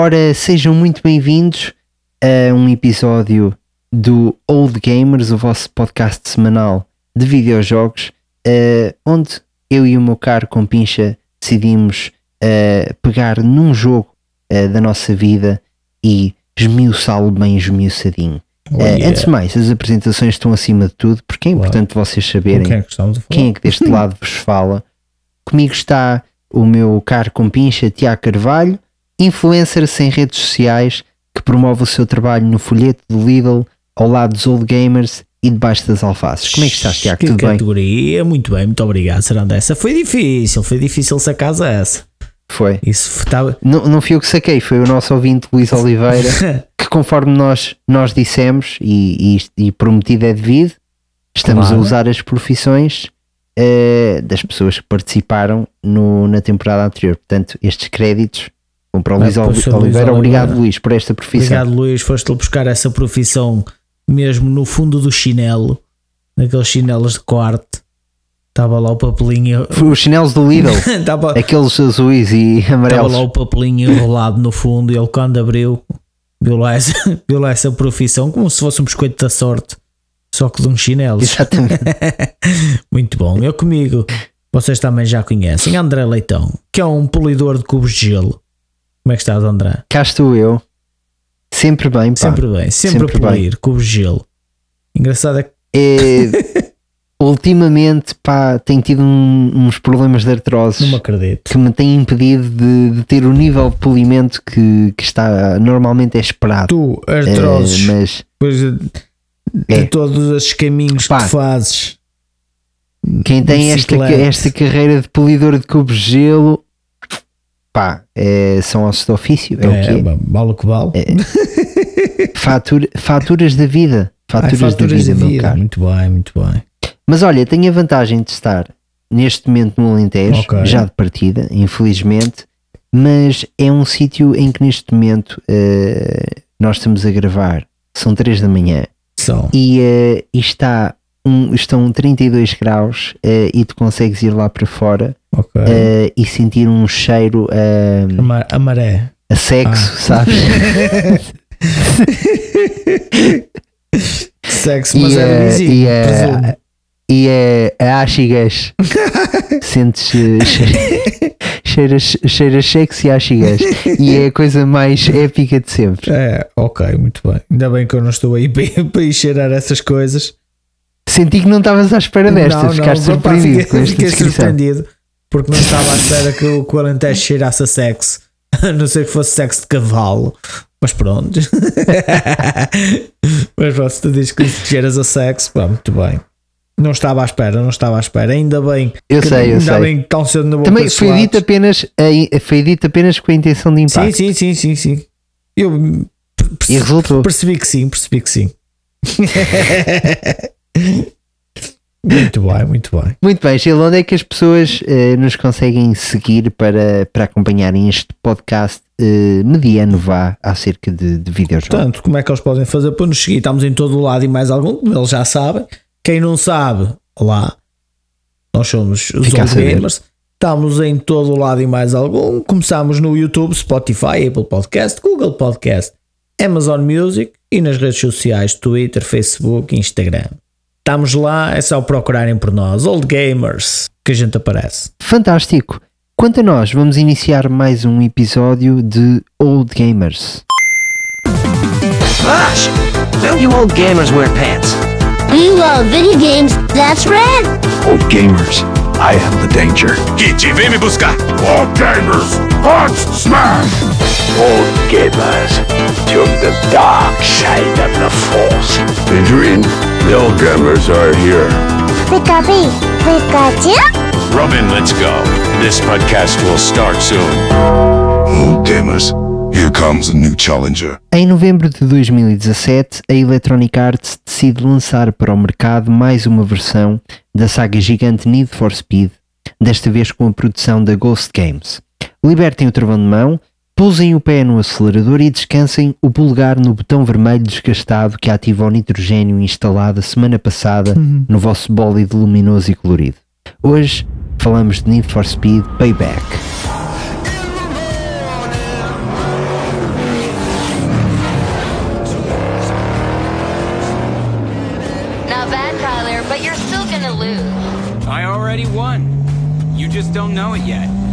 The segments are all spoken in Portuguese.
Ora, sejam muito bem-vindos a um episódio do Old Gamers, o vosso podcast semanal de videojogos, uh, onde eu e o meu caro compincha decidimos uh, pegar num jogo uh, da nossa vida e esmiuçá-lo bem esmiuçadinho. Oh, yeah. Antes de mais, as apresentações estão acima de tudo, porque é Claro. importante vocês saberem quem é que quem é que deste lado vos fala. Comigo está o meu caro compincha Tiago Carvalho, influencer sem redes sociais, que promove o seu trabalho no folheto do Lidl, ao lado dos old gamers e debaixo das alfaces. Como é que estás, Tiago? Que Tudo bem? categoria? Muito bem, muito obrigado, Saranda. Essa foi difícil, foi difícil sacar essa. Foi. Isso estava. Não, não fui eu que saquei, foi o nosso ouvinte Luís Oliveira, que conforme nós, nós dissemos, e, e, e prometido é devido, estamos Claro. a usar as profissões eh, das pessoas que participaram no- na temporada anterior. Portanto, estes créditos vão para o Luís Sr. Luís Oliveira. Obrigado. Luís, por esta profissão. Obrigado, Luís. Foste-lhe buscar essa profissão mesmo no fundo do chinelo, naqueles chinelos de corte. Estava lá o papelinho. Foi Os chinelos do Lidl, Estava aqueles azuis e estava amarelos. lá o papelinho enrolado no fundo e ele quando abriu viu lá, essa, viu lá essa profissão como se fosse um biscoito da sorte, só que de uns chinelos. Exatamente. Muito bom. Eu comigo, vocês também já conhecem, André Leitão, que é um polidor de cubos de gelo. Como é que estás, André? Cá estou eu. Sempre bem, pá. Sempre bem, sempre, sempre a bem. polir cubos de gelo. Engraçado é que É, ultimamente, pá, tenho tido um- uns problemas de artrose. não me acredito. que me tem impedido de, de ter o nível de polimento que, que está normalmente é esperado. Tu, Eh, artroses, mas depois de, É. todos os caminhos Pá. que tu fazes. quem tem esta, esta carreira de polidor de cubos de gelo, pá, é, são ossos de ofício, é, o que bom, vale o que vale. é. Fatura- faturas da vida. Ai, Faturas, faturas da vida, meu caro. Muito bem, muito bem. Mas olha, tenho a vantagem de estar neste momento no Alentejo, Ok. já de partida, infelizmente, mas é um sítio em que neste momento eh, nós estamos a gravar, são 3 da manhã, São. e, eh, e está um, estão 32 graus eh, e tu consegues ir lá para fora Ok. eh, e sentir um cheiro eh, Ama- a maré. a sexo, Ah. sabes? Sexo, e, mas é eh, vizinho. e, presumo. e é a axigas. Sentes che- cheiras, cheiras sexy a axigas. E é a coisa mais épica de sempre. É, ok, muito bem. Ainda bem que eu não estou aí para, ir cheirar essas coisas. Senti que não estavas à espera desta, ficaste pá, surpreendido fiquei, com esta fiquei descrição. surpreendido porque não estava à espera que o que o Alentejo cheirasse a sexo, a não ser que fosse sexo de cavalo. Mas pronto. Mas pronto, se tu dizes que cheiras a sexo, pá, muito bem. Não estava à espera, não estava à espera. Ainda bem. Eu que- sei, eu ainda sei. bem que tão cedo na boca Também foi dito, apenas, foi dito apenas com a intenção de impacto. Sim, sim, sim, sim, sim. Eu per- perce- E resultou. percebi que sim, percebi que sim. muito bem, muito bem. Muito bem, Gil, onde é que as pessoas eh, nos conseguem seguir para, para acompanharem este podcast eh, mediano vá acerca de, de videojogos? Portanto, como é que eles podem fazer para nos seguir? Estamos em todo o lado e mais algum, como eles já sabem. Quem não sabe, lá, nós somos os. Gamers. Estamos em todo o lado e mais algum. Começamos no YouTube, Spotify, Apple Podcast, Google Podcast, Amazon Music e nas redes sociais Twitter, Facebook e Instagram. Estamos lá, é só procurarem por nós, Old Gamers, que a gente aparece. Fantástico! Quanto a nós, vamos iniciar mais um episódio de Old Gamers. Gosh, don't you old gamers wear pants? We love video games, that's right. Old gamers, I am the danger. Kit, vem me buscar. Old gamers, punch smash! Old gamers, to the dark side of the force. Adrian, the old gamers are here. Pikachu? Robin, let's go. This podcast will start soon. Old gamers, here comes a new challenger. Em novembro de 2017, a Electronic Arts decide lançar para o mercado mais uma versão da saga gigante Need for Speed, desta vez com a produção da Ghost Games. Libertem o travão de mão, Pousem o pé no acelerador e descansem o polegar no botão vermelho desgastado que ativa o nitrogênio instalado a semana passada uhum. no vosso bólido luminoso e colorido. Hoje falamos de Need for Speed Payback. Tyler, just don't know it yet.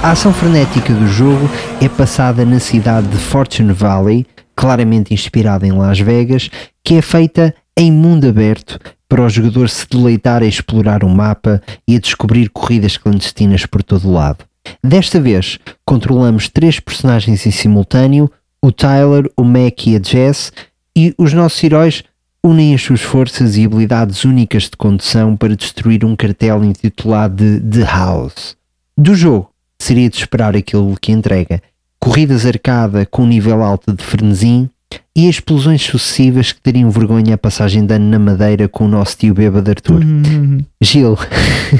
A ação frenética do jogo é passada na cidade de Fortune Valley, claramente inspirada em Las Vegas, que é feita em mundo aberto para o jogador se deleitar a explorar o mapa e a descobrir corridas clandestinas por todo o lado. Desta vez, controlamos três personagens em simultâneo: o Tyler, o Mac e a Jess, e os nossos heróis unem as suas forças e habilidades únicas de condução para destruir um cartel intitulado de The House. Do jogo, seria de esperar aquilo que entrega: corridas arcada com um nível alto de frenesim e explosões sucessivas que teriam vergonha a passagem de ano na Madeira com o nosso tio bêbado Arthur. Gil,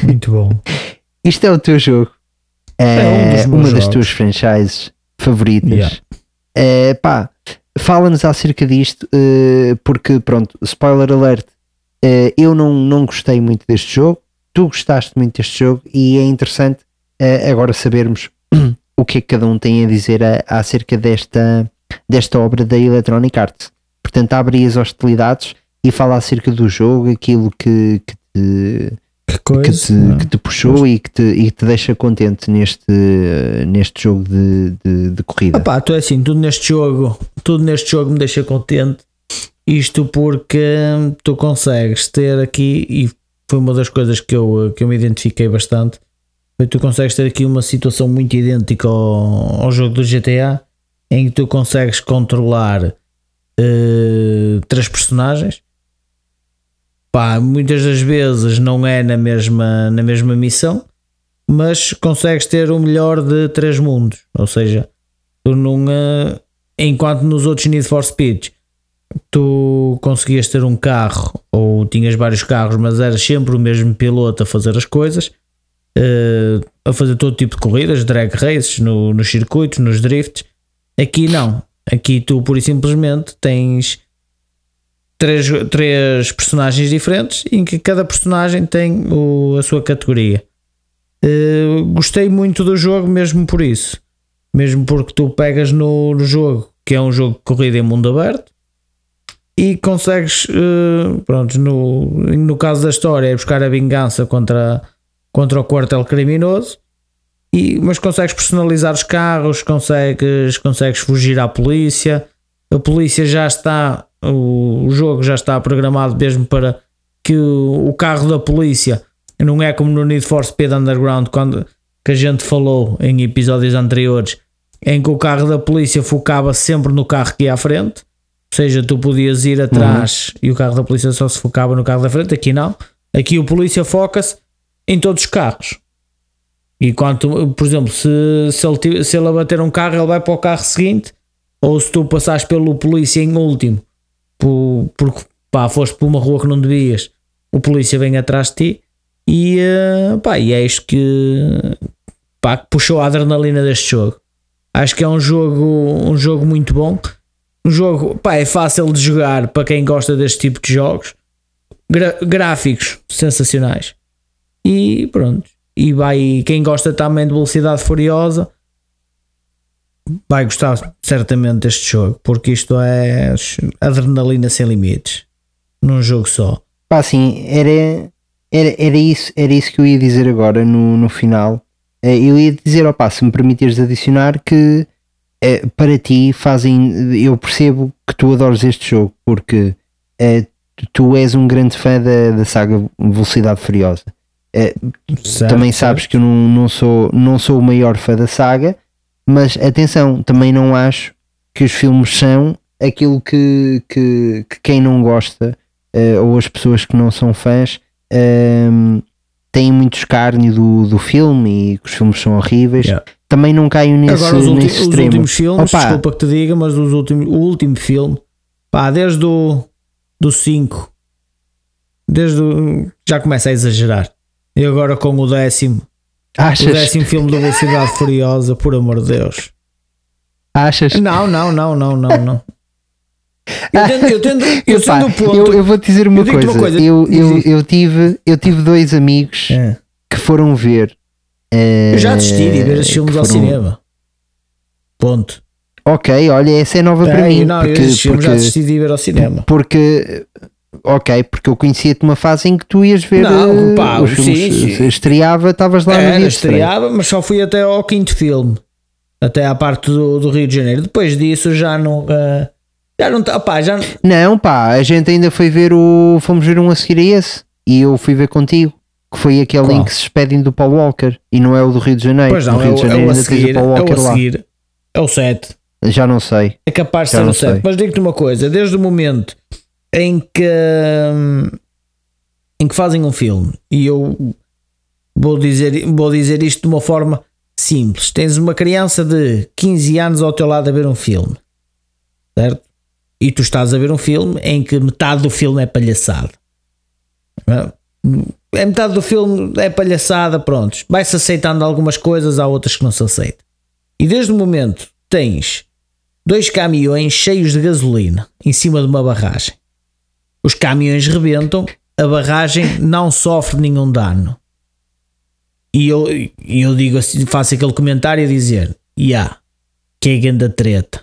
Muito bom. isto é o teu jogo. É um É meus uma das jogos. tuas franchises favoritas. Yeah. É, pá, fala-nos acerca disto, eh, porque pronto, spoiler alert, eh, eu não, não gostei muito deste jogo, tu gostaste muito deste jogo e é interessante eh, agora sabermos o que é que cada um tem a dizer a- acerca desta, desta obra da Electronic Arts. Portanto, abre aí as hostilidades e fala acerca do jogo, aquilo que, que te, Que que coisa. te, não é? que te puxou e que te, e que te deixa contente neste, neste jogo de, de, de corrida. Opá, tu é assim, tudo neste jogo, tudo neste jogo me deixa contente. Isto porque hum, tu consegues ter aqui, e foi uma das coisas que eu, que eu me identifiquei bastante, foi que tu consegues ter aqui uma situação muito idêntica ao, ao jogo do GTA, em que tu consegues controlar eh, três personagens. Pá, muitas das vezes não é na mesma, na mesma missão, mas consegues ter o melhor de três mundos. Ou seja, tu não. eh, enquanto nos outros Need for Speed tu conseguias ter um carro ou tinhas vários carros, mas eras sempre o mesmo piloto a fazer as coisas, eh, a fazer todo tipo de corridas, drag races, no, nos circuitos, nos drifts. Aqui não. Aqui tu, e simplesmente, tens três, três personagens diferentes em que cada personagem tem o- a sua categoria. Eh, gostei muito do jogo mesmo por isso. Mesmo porque tu pegas no, no jogo, que é um jogo de corrida em mundo aberto, e consegues, eh, pronto, no, no caso da história, é buscar a vingança contra, contra o quartel criminoso, e, mas consegues personalizar os carros, consegues, consegues fugir à polícia. A polícia já está, o, jogo já está programado mesmo para que o, carro da polícia não é como no Need for Speed Underground, quando que a gente falou em episódios anteriores, em que o carro da polícia focava sempre no carro que ia à frente. Ou seja, tu podias ir atrás e o carro da polícia só se focava no carro da frente. Aqui não. Aqui o polícia foca-se em todos os carros. E quanto, por exemplo, se, se, ele, se ele abater um carro, ele vai para o carro seguinte. Ou se tu passares pelo polícia em último, por- porque pá, foste por uma rua que não devias, o polícia vem atrás de ti. E, eh, pá, e é isto que, pá, que puxou a adrenalina deste jogo. Acho que é um jogo, um jogo muito bom. Um jogo, pá, é fácil de jogar para quem gosta deste tipo de jogos. Gra- gráficos sensacionais. E pronto. E vai, quem gosta também de velocidade furiosa vai gostar certamente deste jogo, porque isto é adrenalina sem limites num jogo só. Pá, assim, era, era, era, isso, era isso que eu ia dizer agora no, no final. Eh, Eu ia dizer, opá, se me permitires adicionar, que eh, para ti fazem. Eu percebo que tu adoras este jogo, porque eh, tu- és um grande fã da, da saga Velocidade Furiosa. Certo, também certo. sabes que eu não, não, sou, não sou o maior fã da saga, mas atenção, também não acho que os filmes são aquilo que, que, que quem não gosta eh, ou as pessoas que não são fãs ehm, têm muito escárnio do, do filme e que os filmes são horríveis. Yeah. Também não caio nesse, Agora os, ulti- nesse os extremo. últimos filmes, Opa, desculpa que te diga, mas os últimos, o último filme, pá, desde o do 5, desde o, já começa a exagerar. E agora com o décimo, o achas? décimo filme da Velocidade Furiosa, por amor de Deus. achas? Não, não, não, não, não, não. Eu tendo, eu tendo, eu Epá, tendo o ponto. eu, eu vou te dizer uma eu digo-te coisa. uma coisa, Eu, eu, eu, tive, eu tive dois amigos É. que foram ver. Eu já desisti de ver eh, filmes ao foram- cinema. Ponto. Ok, olha, essa é nova para mim. não, porque, esses filmes já porque, desisti de ver ao cinema. porque- ok, porque eu conhecia-te numa fase em que tu ias ver Não, eh, pá, os filmes, sim. se estreava, estavas lá no Era, dia de estreia. estreava, mas só fui até ao quinto filme. Até à parte do, do Rio de Janeiro. Depois disso já não. eh, já não pá, já Não, pá, a gente ainda foi ver o. Fomos ver um a seguir a esse e eu fui ver contigo. Que foi aquele Qual? em que se despedem do Paul Walker e não é o do Rio de Janeiro. Pois não, no é Rio o, de é Janeiro o a ainda seguir. o Paul É Walker o a lá. seguir. É o 7. Já não sei. É capaz de Já ser o 7. sei. Mas digo-te uma coisa: desde o momento em que. em que fazem um filme, e eu vou dizer, vou dizer isto de uma forma simples: tens uma criança de 15 anos ao teu lado a ver um filme, certo? E tu estás a ver um filme em que metade do filme é palhaçada. É metade do filme é palhaçada, pronto. Vai-se aceitando algumas coisas, há outras que não se aceitam. E desde o momento tens dois caminhões cheios de gasolina em cima de uma barragem. Os caminhões rebentam, a barragem não sofre nenhum dano. E eu, eu digo assim, faço aquele comentário a dizer: Ya, que é grande treta.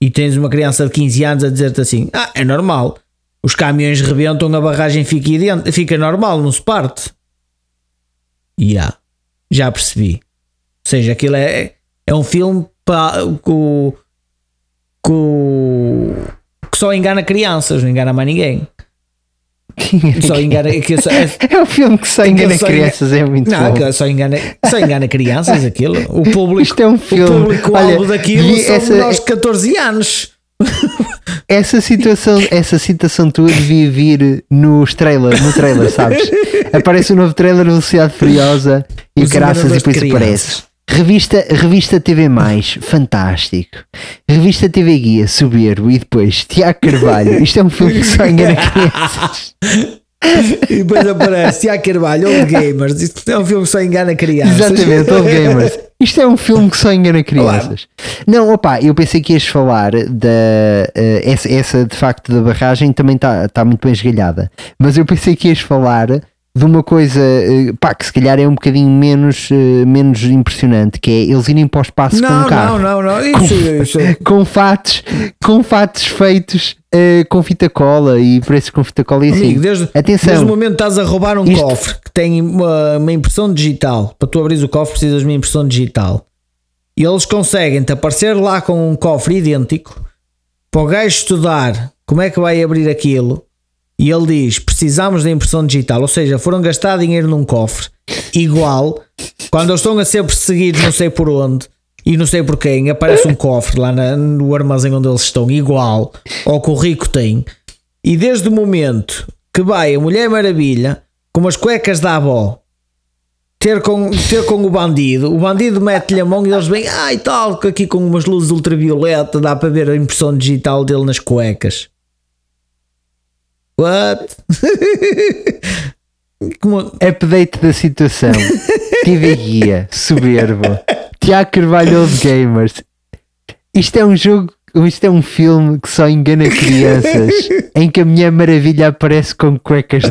E tens uma criança de 15 anos a dizer-te assim: Ah, é normal. Os caminhões rebentam, a barragem fica, aí dentro, fica normal, não se parte. Ya, já percebi. Ou seja, aquilo é, é um filme pa, com, com, que só engana crianças, não engana mais ninguém. Só engana, que só, é, É um filme que só engana só crianças, é muito não, bom. só engana, só engana crianças aquilo. O público, Isto é um filme. o público-alvo Olha, daquilo vi são essa- nós de 14 anos. Essa situação, essa citação tua devia vir nos trailers, no trailer, sabes? Aparece o novo trailer Velocidade Furiosa e Os caraças e depois aparece. Revista, revista TV Mais, fantástico. Revista TV Guia, soberbo. E depois Tiago Carvalho. Isto é um filme que só engana crianças. E depois aparece Tiago Carvalho, Old Gamers. Isto é um filme que só engana crianças. Exatamente, Old Gamers. Isto é um filme que só engana crianças. Não, opa, eu pensei que ias falar da. eh, essa, essa de facto da barragem também está tá muito bem esgalhada. Mas eu pensei que ias falar de uma coisa eh, pá, que se calhar é um bocadinho menos, eh, menos impressionante, que é eles irem para o espaço com Não, um carro. não, não, não. Isso, isso. Com fatos, com fatos feitos eh, com fita cola e preços com fita cola e assim. Amigo, desde, Atenção. desde o momento que estás a roubar um Isto- cofre que tem uma, uma impressão digital, para tu abrir o cofre precisas de uma impressão digital. E eles conseguem-te aparecer lá com um cofre idêntico para o gajo estudar como é que vai abrir aquilo. E ele diz: precisamos da impressão digital, ou seja, foram gastar dinheiro num cofre igual. Quando eles estão a ser perseguidos, não sei por onde e não sei por quem, aparece um cofre lá na- no armazém onde eles estão, igual ao que o rico tem. E desde o momento que vai a Mulher Maravilha com as cuecas da avó ter com, ter com o bandido, o bandido mete-lhe a mão e eles vêm, ai tal, que aqui com umas luzes ultravioleta dá para ver a impressão digital dele nas cuecas. What? Como- Update da situação. TV Guia, soberbo. Tiago Carvalho Old Gamers. Isto é um jogo, isto é um filme que só engana crianças, em que a Mulher Maravilha aparece com cuecas. É,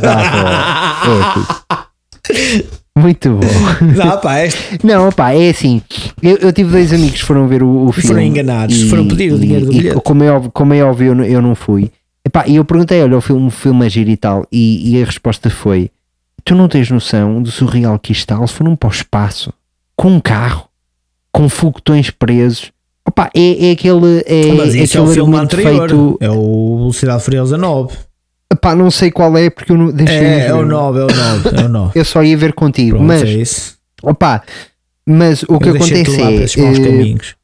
tipo, Muito bom. Não, pá, este- Não, opá, é assim. Eu, eu tive dois amigos que foram ver o, o filme. foram enganados, foram pedir o dinheiro do e bilhete. Como é óbvio, como é óbvio eu, não, eu não fui. Epá, e eu perguntei: olha, o filme, o filme é giro e tal. E, e a resposta foi: tu não tens noção do surreal que está? Eles foram para o espaço com um carro, com foguetões presos. Opá, é, é aquele. É, Mas isso é o aquele filme anterior. Feito, É o Velocidade Furiosa 9. epá, não sei qual é, porque eu não. deixei de É, é o ver. 9, é o 9. É o 9. Eu só ia ver contigo. Pronto, mas, é isso. opá, mas o que Eu deixei-te acontece é. caminhos.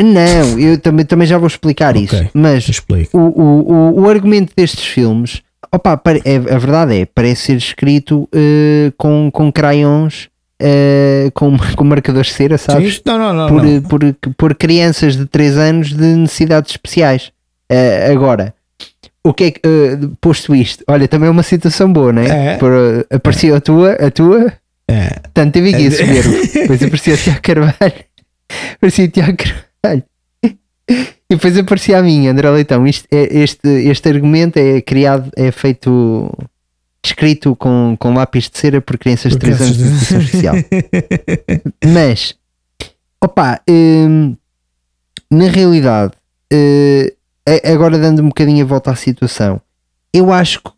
Não, eu também, também já vou explicar Ok, isso. Mas o, o, o, argumento destes filmes, opa, é, a verdade é, parece ser escrito eh, com, com crayons, eh, com, com marcadores de cera, Sim, sabes? isto- não, não, não. por, não. por, por crianças de 3 anos de necessidades especiais. Eh, agora, o que é que, posto isto, olha, também é uma situação boa, não é? É. Por, apareceu a tua, a tua, É. Portanto, teve aqui É. a subir. Depois aparecia o Tiago Carvalho. Aparecia o Tiago Carvalho. E depois aparecia a minha, André Leitão. Isto, é- este, este argumento é criado, é feito. escrito com, com lápis de cera por crianças de Por 3 anos de educação especial. Mas, opa, hum, na realidade, a- agora dando um bocadinho a volta à situação, eu acho que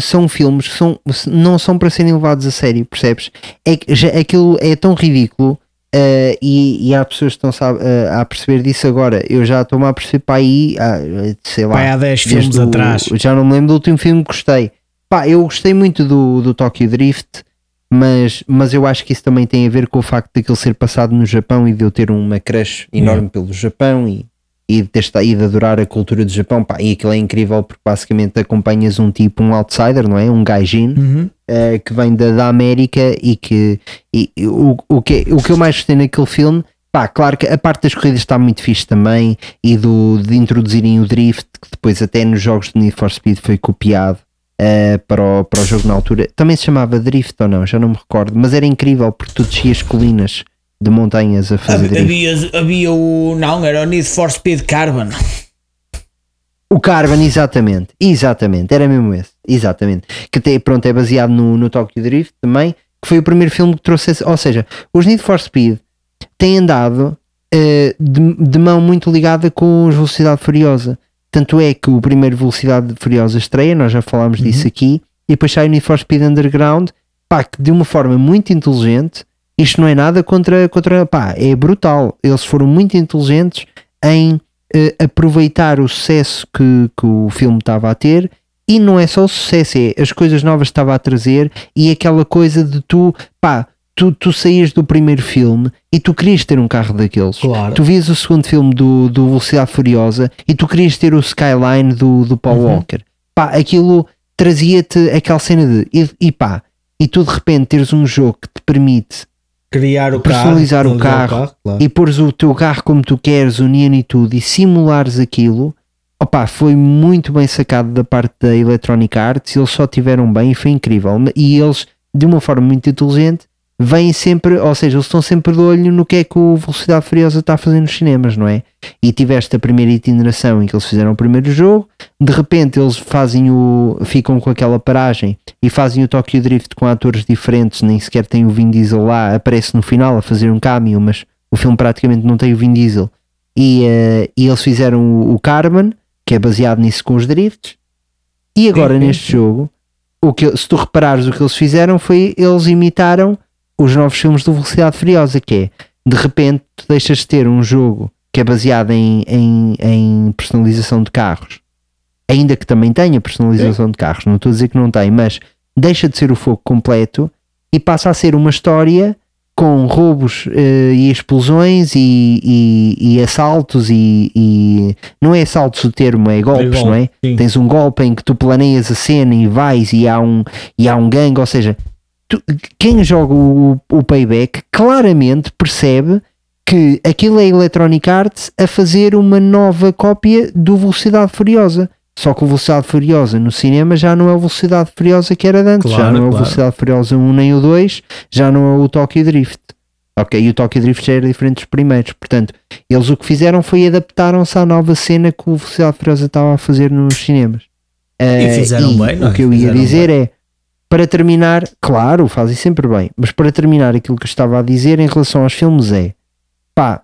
são filmes que são, não são para serem levados a sério, percebes? É já, aquilo é tão ridículo eh, e, e há pessoas que estão eh, a perceber disso agora. Eu já estou-me a perceber para aí, ah, sei lá, Pai, há 10 desde filmes o- atrás. Já não me lembro do último filme que gostei. Pá, eu gostei muito do, do Tokyo Drift, mas, mas eu acho que isso também tem a ver com o facto de aquele ser passado no Japão e de eu ter uma crush enorme pelo Japão e, e de ter estado e de adorar a cultura do Japão. Pá, e aquilo é incrível porque basicamente acompanhas um tipo, um outsider, não é? Um gaijin. Uhum. eh, que vem da, da América e que e, o, o, que o que eu mais gostei naquele filme, pá, claro que a parte das corridas está muito fixe também e do, de introduzirem o drift, que depois até nos jogos de Need for Speed foi copiado eh, para, o, para o jogo na altura. Também se chamava drift ou não, já não me recordo, mas era incrível porque tu descias colinas de montanhas a fazer drift. Havia, havia o. Não, era o Need for Speed Carbon. O Carbon, exatamente, exatamente, era mesmo esse, exatamente. Que até, pronto, é baseado no, no Tokyo Drift também, que foi o primeiro filme que trouxe, esse, ou seja, os Need for Speed têm andado eh, de, de mão muito ligada com os Velocidade Furiosa. Tanto é que o primeiro Velocidade Furiosa estreia, nós já falámos disso aqui, e depois sai o Need for Speed Underground, pá, que de uma forma muito inteligente, isto não é nada contra, contra pá, é brutal. Eles foram muito inteligentes em eh, aproveitar o sucesso que, que o filme estava a ter e não é só o sucesso, é as coisas novas que estava a trazer e aquela coisa de tu, pá, tu, tu saías do primeiro filme e tu querias ter um carro daqueles. Claro. Tu vias o segundo filme do, do Velocidade Furiosa e tu querias ter o Skyline do, do Paul Walker. Pá, aquilo trazia-te aquela cena de e, e pá, e tu de repente teres um jogo que te permite Criar o personalizar carro. o carro, claro. e pôres o teu carro como tu queres, o neon e tudo, e simulares aquilo, opá, foi muito bem sacado da parte da Electronic Arts, eles só tiveram bem e foi incrível. E eles, de uma forma muito inteligente, vêm sempre, ou seja, eles estão sempre de olho no que é que o Velocidade Furiosa está a fazer nos cinemas, não é? E tiveste a primeira itineração em que eles fizeram o primeiro jogo, de repente eles fazem o. ficam com aquela paragem e fazem o Tokyo Drift com atores diferentes, nem sequer tem o Vin Diesel lá, aparece no final a fazer um cameo, mas o filme praticamente não tem o Vin Diesel. E, eh, e eles fizeram o, o Carbon, que é baseado nisso com os drifts. E agora Sim, sim, neste jogo, o que, se tu reparares o que eles fizeram foi eles imitaram os novos filmes do Velocidade Furiosa, que é de repente tu deixas de ter um jogo que é baseado em, em, em personalização de carros, ainda que também tenha personalização de carros, não estou a dizer que não tem, mas deixa de ser o fogo completo e passa a ser uma história com roubos eh, e explosões e, e- e assaltos e, e- não é assaltos o termo, é golpes, golpe, não é? sim. Tens um golpe em que tu planeias a cena e vais e há um, e há um gangue, ou seja, tu- quem joga o, o payback claramente percebe que aquilo é Electronic Arts a fazer uma nova cópia do Velocidade Furiosa. Só que o Velocidade Furiosa no cinema já não é o Velocidade Furiosa que era de antes, já Claro, não é o claro. Velocidade Furiosa 1 nem o 2, já não é o Tokyo Drift. Ok, e o Tokyo Drift já era diferente dos primeiros. Portanto, eles o que fizeram foi adaptaram-se à nova cena que o Velocidade Furiosa estava a fazer nos cinemas. Eh, fizeram e bem, não é? O que eu ia dizer é, para terminar, claro, fazem sempre bem, mas para terminar aquilo que eu estava a dizer em relação aos filmes é, pá,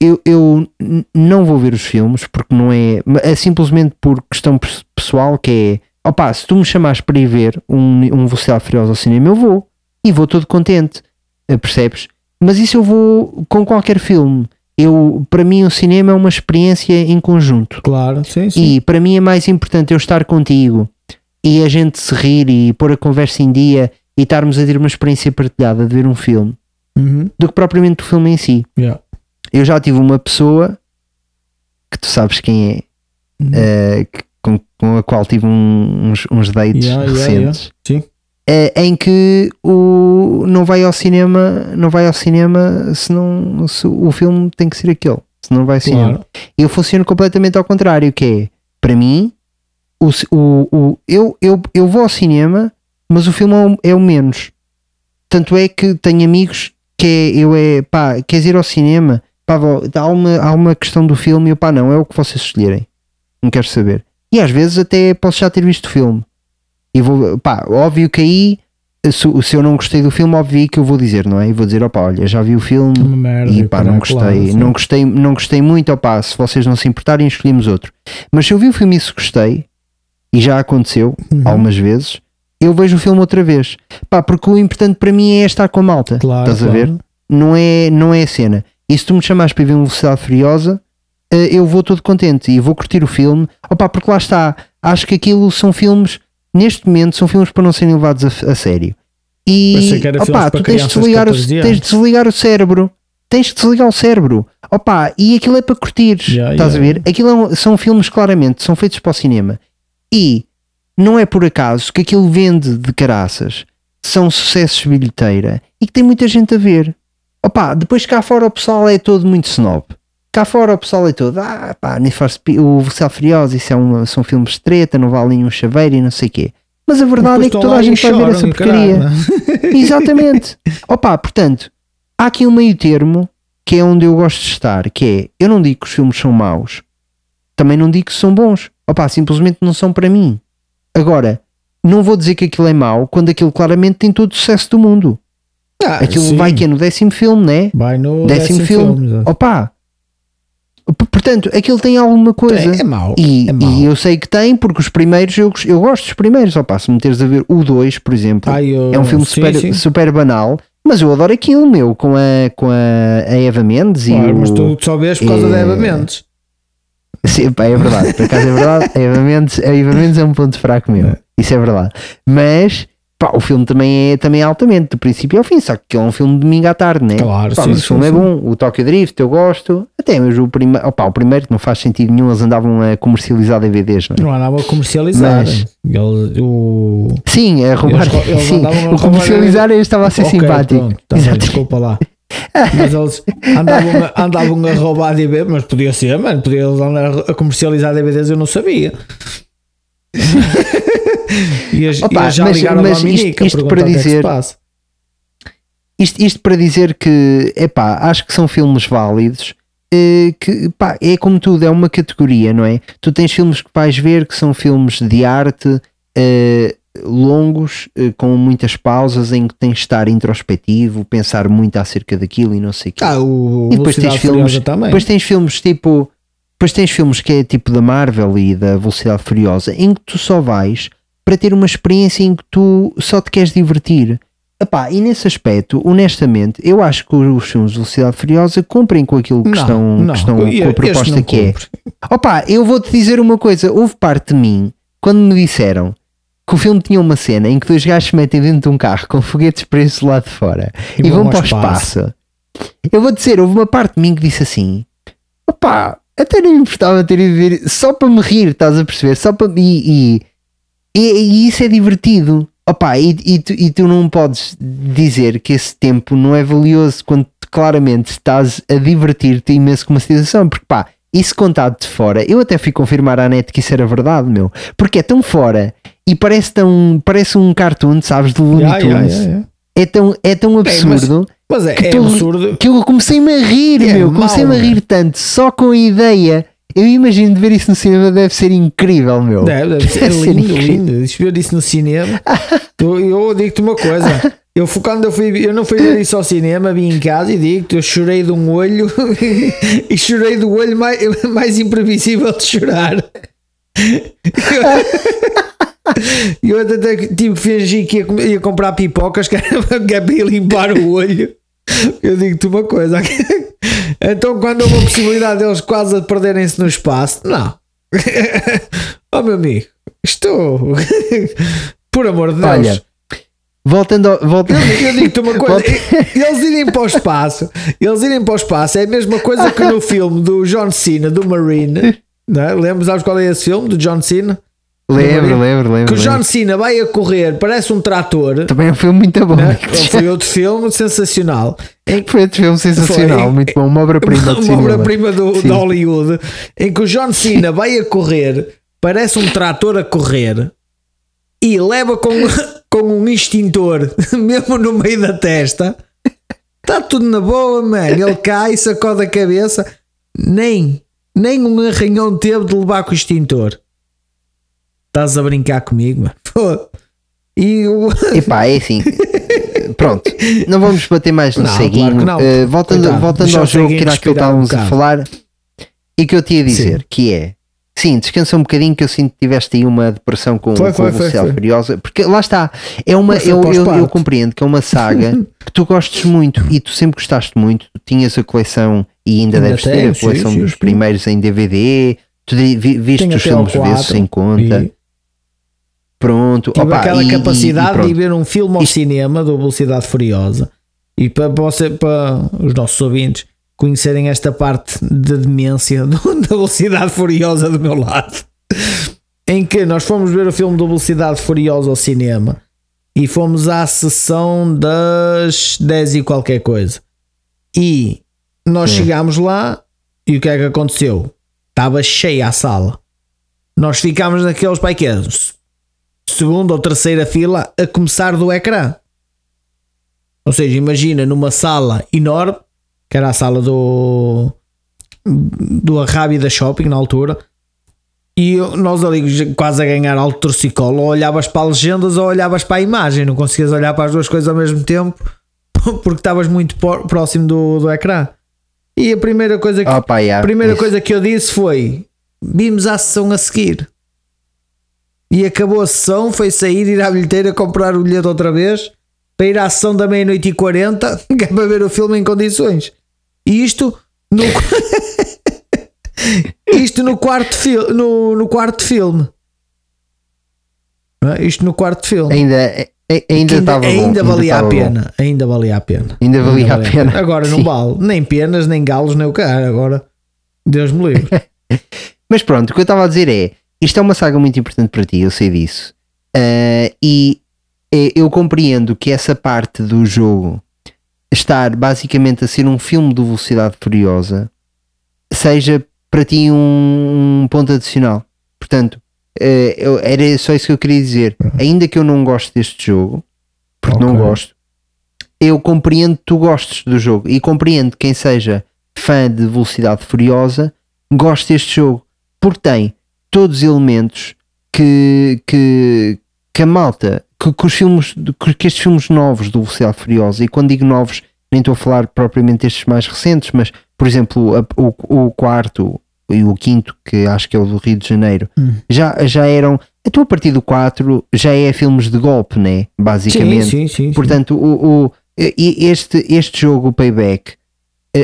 eu, eu não vou ver os filmes porque não é, é simplesmente por questão pes- pessoal que é, opá, se tu me chamares para ir ver um, um Velocidade Furiosa ao cinema, eu vou, e vou todo contente, eh, percebes? Mas isso eu vou com qualquer filme. Eu, para mim, o cinema é uma experiência em conjunto. Claro, sim, sim. E para mim é mais importante eu estar contigo e a gente se rir e pôr a conversa em dia e estarmos a ter uma experiência partilhada de ver um filme Uhum. do que propriamente o filme em si. Yeah. Eu já tive uma pessoa que tu sabes quem é, Uhum. eh, que- com, com a qual tive um- uns, uns dates Yeah, yeah, recentes. Sim. eh, em que o, não vai ao cinema, não vai ao cinema se, não, se o filme tem que ser aquele, se não vai ao cinema. Claro. Eu funciono completamente ao contrário, que é, para mim, o, o, o, eu, eu, eu vou ao cinema, mas o filme é o, é menos. Tanto é que tenho amigos que é, eu é, pá, queres ir ao cinema? Pá, há, uma, há uma questão do filme e eu, pá, não, é o que vocês escolherem. Não quero saber. E às vezes até posso já ter visto o filme. E vou, pá, óbvio que aí, se, se eu não gostei do filme, óbvio que eu vou dizer, não é? E vou dizer, opá, olha, já vi o filme merda, e pá, não gostei, claro, não gostei, não gostei muito, opá, se vocês não se importarem, escolhemos outro. Mas se eu vi o filme e se gostei, e já aconteceu Uhum. algumas vezes, eu vejo o filme outra vez. Pá, porque o importante para mim é estar com a malta. Claro, Estás a claro. ver? Não é, não é a cena. E se tu me chamares para ver uma Velocidade Furiosa, eh, eu vou todo contente e vou curtir o filme. Opá, porque lá está. Acho que aquilo são filmes, neste momento, são filmes para não serem levados a, a sério. E para tu tens de, desligar o, 14 tens de desligar o cérebro. Tens de desligar o cérebro. Opá, e aquilo é para curtir. Yeah, estás yeah. a ver? Aquilo é um- são filmes claramente, são feitos para o cinema. E não é por acaso que aquilo vende de caraças, são sucessos de bilheteira e que tem muita gente a ver. Opa, depois cá fora o pessoal é todo muito snob. Cá fora o pessoal é todo, ah pá, Need for Speed, o Velocidade Furiosa, isso é um, são filmes de treta, não valem um chaveiro e não sei o quê. Mas a verdade é que toda a gente vai ver essa porcaria. caralho, é? Exatamente. Opa, portanto, há aqui um meio termo que é onde eu gosto de estar, que é, eu não digo que os filmes são maus, também não digo que são bons. Opa, simplesmente não são para mim. Agora, não vou dizer que aquilo é mau quando aquilo claramente tem todo o sucesso do mundo. Ah, Aquilo sim. vai que é no décimo filme, né? Vai no Décimo, filme. exato. Opa! Portanto, aquilo tem alguma coisa. É, é mau. E, é mau. e eu sei que tem, porque os primeiros eu, eu gosto dos primeiros. Opa, se meteres a ver o 2, por exemplo, Ah, eu- é um filme sim, super, sim. super banal, mas eu adoro aquilo, meu, com a, com a, a Eva Mendes Claro, e o. mas tu só vês por causa é- da Eva Mendes. Sim, pá, é verdade, por acaso é verdade. A Eva Mendes, a Eva Mendes é um ponto fraco meu, isso é verdade. Mas pá, o filme também é, também é altamente, do princípio ao fim, só que é um filme de domingo à tarde, né? Claro, Pá, sim, mas sim, o filme é sim. bom, o Tokyo Drift eu gosto, até mesmo o, prime... Opa, o primeiro que não faz sentido nenhum, eles andavam a comercializar DVDs, não é? Não nada a comercializar. Mas- o... Sim, a roubar. Eles- eles sim, andavam a o comercializar eu estava a ser Ok, simpático. pronto, tá bem, desculpa lá. Mas eles andavam a, andavam a roubar DVDs, mas podia ser, mano, podia eles andar a comercializar DVDs, eu não sabia. E as, Opa, e já mas- ligaram mas isto- a isto para é dizer-. Isto, isto para dizer que, epá, acho que são filmes válidos. eh, que pá, é como tudo, é uma categoria, não é? Tu tens filmes que vais ver que são filmes de arte eh, longos, eh, com muitas pausas, em que tens de estar introspectivo, pensar muito acerca daquilo e não sei o quê. Ah, o e depois tens filmes, também. depois tens filmes tipo, depois tens filmes que é tipo da Marvel e da Velocidade Furiosa, em que tu só vais para ter uma experiência em que tu só te queres divertir. Epá, e nesse aspecto, honestamente, eu acho que os filmes de Velocidade Furiosa cumprem com aquilo que Não, estão, não, que estão com a proposta que é. cumpre. Opa, eu vou-te dizer uma coisa: houve parte de mim, quando me disseram que o filme tinha uma cena em que dois gajos se metem dentro de um carro com foguetes presos lá de fora E e, vão vão para o espaço. espaço. Eu vou dizer, houve uma parte de mim que disse assim: opá, até nem me importava ter ido ver só para me rir, estás a perceber? Só para. E, e, e, e isso é divertido. Opá, e, e, tu, e tu não podes dizer que esse tempo não é valioso quando claramente estás a divertir-te imenso com uma situação, porque pá, isso contado de fora, eu até fui confirmar à net que isso era verdade, meu, porque é tão fora e parece tão parece um cartoon, sabes, do Looney Tunes. ya, ya. É tão, é tão absurdo Mas é, que, é tu- absurdo. que eu comecei-me a rir, É meu. Comecei-me a rir tanto só com a ideia. Eu imagino de ver isso no cinema deve ser incrível, meu. Deve, deve ser Deve ser lindo, lindo. Se ver isso no cinema, tu- eu digo-te uma coisa. Eu, quando eu, fui, eu não fui ver isso ao cinema, vim em casa e digo-te, eu chorei de um olho e chorei do olho mais, mais imprevisível de chorar. Eu até tive que fingir que ia, ia comprar pipocas que era é para ir limpar o olho. Eu digo-te uma coisa. Então, quando houve a possibilidade deles quase a perderem-se no espaço, não. Oh, meu amigo, estou. Por amor de Deus. Olha, voltando ao, voltando, Eu, eu digo-te uma coisa, e- eles irem para o espaço, eles irem para o espaço é a mesma coisa que no filme do John Cena, do Marine. Não é? Lembras, sabes qual é esse filme do John Cena? Lembro, lembro, Que lembro. o John. Cena vai a correr, parece um trator. Também é um filme muito bom. né? Foi outro filme sensacional. Em que Foi outro filme sensacional, Foi. muito bom. Uma obra-prima de uma obra-prima de Hollywood em que o John Cena vai a correr, parece um trator a correr e leva com, com um extintor mesmo no meio da testa. Está tudo na boa, mano. Ele cai, sacode a cabeça, nem, nem um arranhão teve de levar com o extintor. Estás a brincar comigo, mano? Pô, E o. Epá, é assim. Pronto, não vamos bater mais no Não, ceguinho. claro. Eh, voltando voltando ao jogo que era aquilo que respirar um estávamos a falar e que eu te ia dizer, Sim. que é sim, descansa um bocadinho que eu sinto que tiveste aí uma depressão com, Foi, com foi, foi. Furiosa, porque lá está, é uma, eu, eu, eu compreendo que é uma saga que tu gostes muito e tu sempre gostaste muito, tu tinhas a coleção e ainda, Ainda deves ter a coleção sim, dos sim. primeiros em DVD, tu vi- vi- viste Tenho os filmes vezes 4, sem conta, e- pronto, Tive opa, aquela e- e- e capacidade pronto. de ver um filme ao Isto- cinema do Velocidade Furiosa e para, para, você, para os nossos ouvintes conhecerem esta parte de demência da Velocidade Furiosa do meu lado, em que nós fomos ver o filme do Velocidade Furiosa ao cinema e fomos à sessão das 10 e qualquer coisa. E nós Sim. chegámos lá e o que é que aconteceu? Estava cheia a sala. Nós ficámos naqueles pai que é, segunda ou terceira fila a começar do ecrã. Ou seja, imagina numa sala enorme, que era a sala do do Arrábida Shopping na altura, e nós ali quase a ganhar alto torcicolo, ou olhavas para as legendas ou olhavas para a imagem, não conseguias olhar para as duas coisas ao mesmo tempo porque estavas muito próximo do, do ecrã. E a primeira coisa que, Opa, yeah, primeira isso. coisa que eu disse foi: vimos a sessão a seguir. E acabou a sessão, foi sair, ir à bilheteira comprar o bilhete outra vez para ir à sessão da meia-noite e 40 que é para ver o filme em condições. E isto no, isto no quarto, fil, no, no quarto filme. É? Isto no quarto filme. Ainda, é- é- ainda bom. ainda valia a estava bom. pena. Ainda valia a pena. Ainda valia a pena. Agora não vale. Nem penas, nem galos, nem o cara. Agora, Deus me livre. Mas pronto, o que eu estava a dizer é: isto é uma saga muito importante para ti, eu sei disso. Ah, e eh, eu compreendo que essa parte do jogo estar basicamente a ser um filme de velocidade furiosa seja para ti um, um ponto adicional. Portanto, eh, eu- era só isso que eu queria dizer. Ainda que eu não goste deste jogo, porque não Ok. gosto, eu compreendo que tu gostes do jogo e compreendo quem seja fã de Velocidade Furiosa goste deste jogo porque tem todos os elementos que, que, que a malta, que, que os filmes, que, estes filmes novos do Velocidade Furiosa, e quando digo novos, nem estou a falar propriamente destes mais recentes, mas por exemplo, a- o, o quarto e o quinto, que acho que é o do Rio de Janeiro, já, já eram. Então, a partir do 4 já é filmes de golpe, né? Basicamente. sim, sim, sim. Portanto, o, o- este, este jogo, o Payback,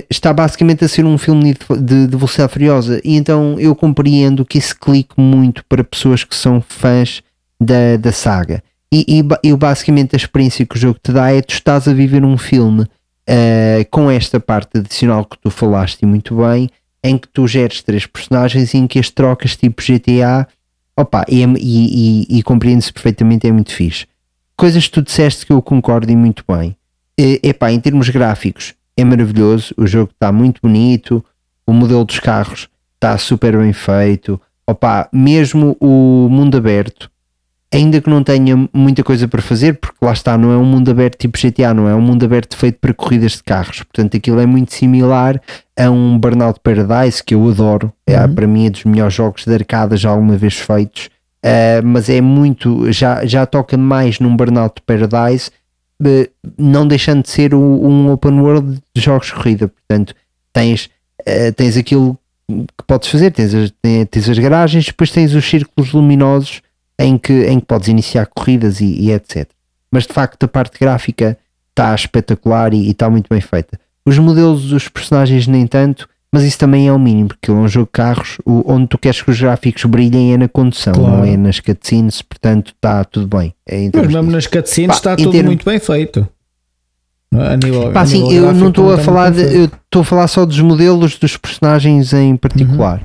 está basicamente a ser um filme de, de, de Velocidade Furiosa. E então eu compreendo que isso clique muito para pessoas que são fãs da, da saga. E, e, ba- e basicamente a experiência que o jogo te dá é tu estás a viver um filme eh, com esta parte adicional que tu falaste muito bem, em que tu geres três personagens e em que as trocas tipo GTA, opa, e, é- e, e, e compreende-se perfeitamente, é muito fixe. Coisas que tu disseste que eu concordo e muito bem. E, epá, em termos gráficos, é maravilhoso, o jogo está muito bonito, o modelo dos carros está super bem feito, opa, mesmo o mundo aberto, ainda que não tenha muita coisa para fazer, porque lá está, não é um mundo aberto tipo GTA, não é um mundo aberto feito para corridas de carros, portanto aquilo é muito similar a um Burnout Paradise que eu adoro, é, para mim é dos melhores jogos de arcada já alguma vez feitos, Uh, mas é muito, já, já toca mais num Burnout Paradise, não deixando de ser um, open world de jogos de corrida, portanto tens, uh, tens aquilo que podes fazer, tens as, tens, as garagens, depois tens os círculos luminosos em que, em que podes iniciar corridas e, e etc. Mas de facto a parte gráfica está espetacular e está muito bem feita. Os modelos dos personagens nem tanto, mas isso também é o mínimo, porque é um jogo de carros o- onde tu queres que os gráficos brilhem é na condução, Claro. não é nas cutscenes, portanto está tudo bem. É Mas mesmo disso. nas cutscenes Pá, está tudo termos- muito bem feito. É? A nível, Pá, a sim, eu não estou a falar de, eu estou a falar só dos modelos dos personagens em particular.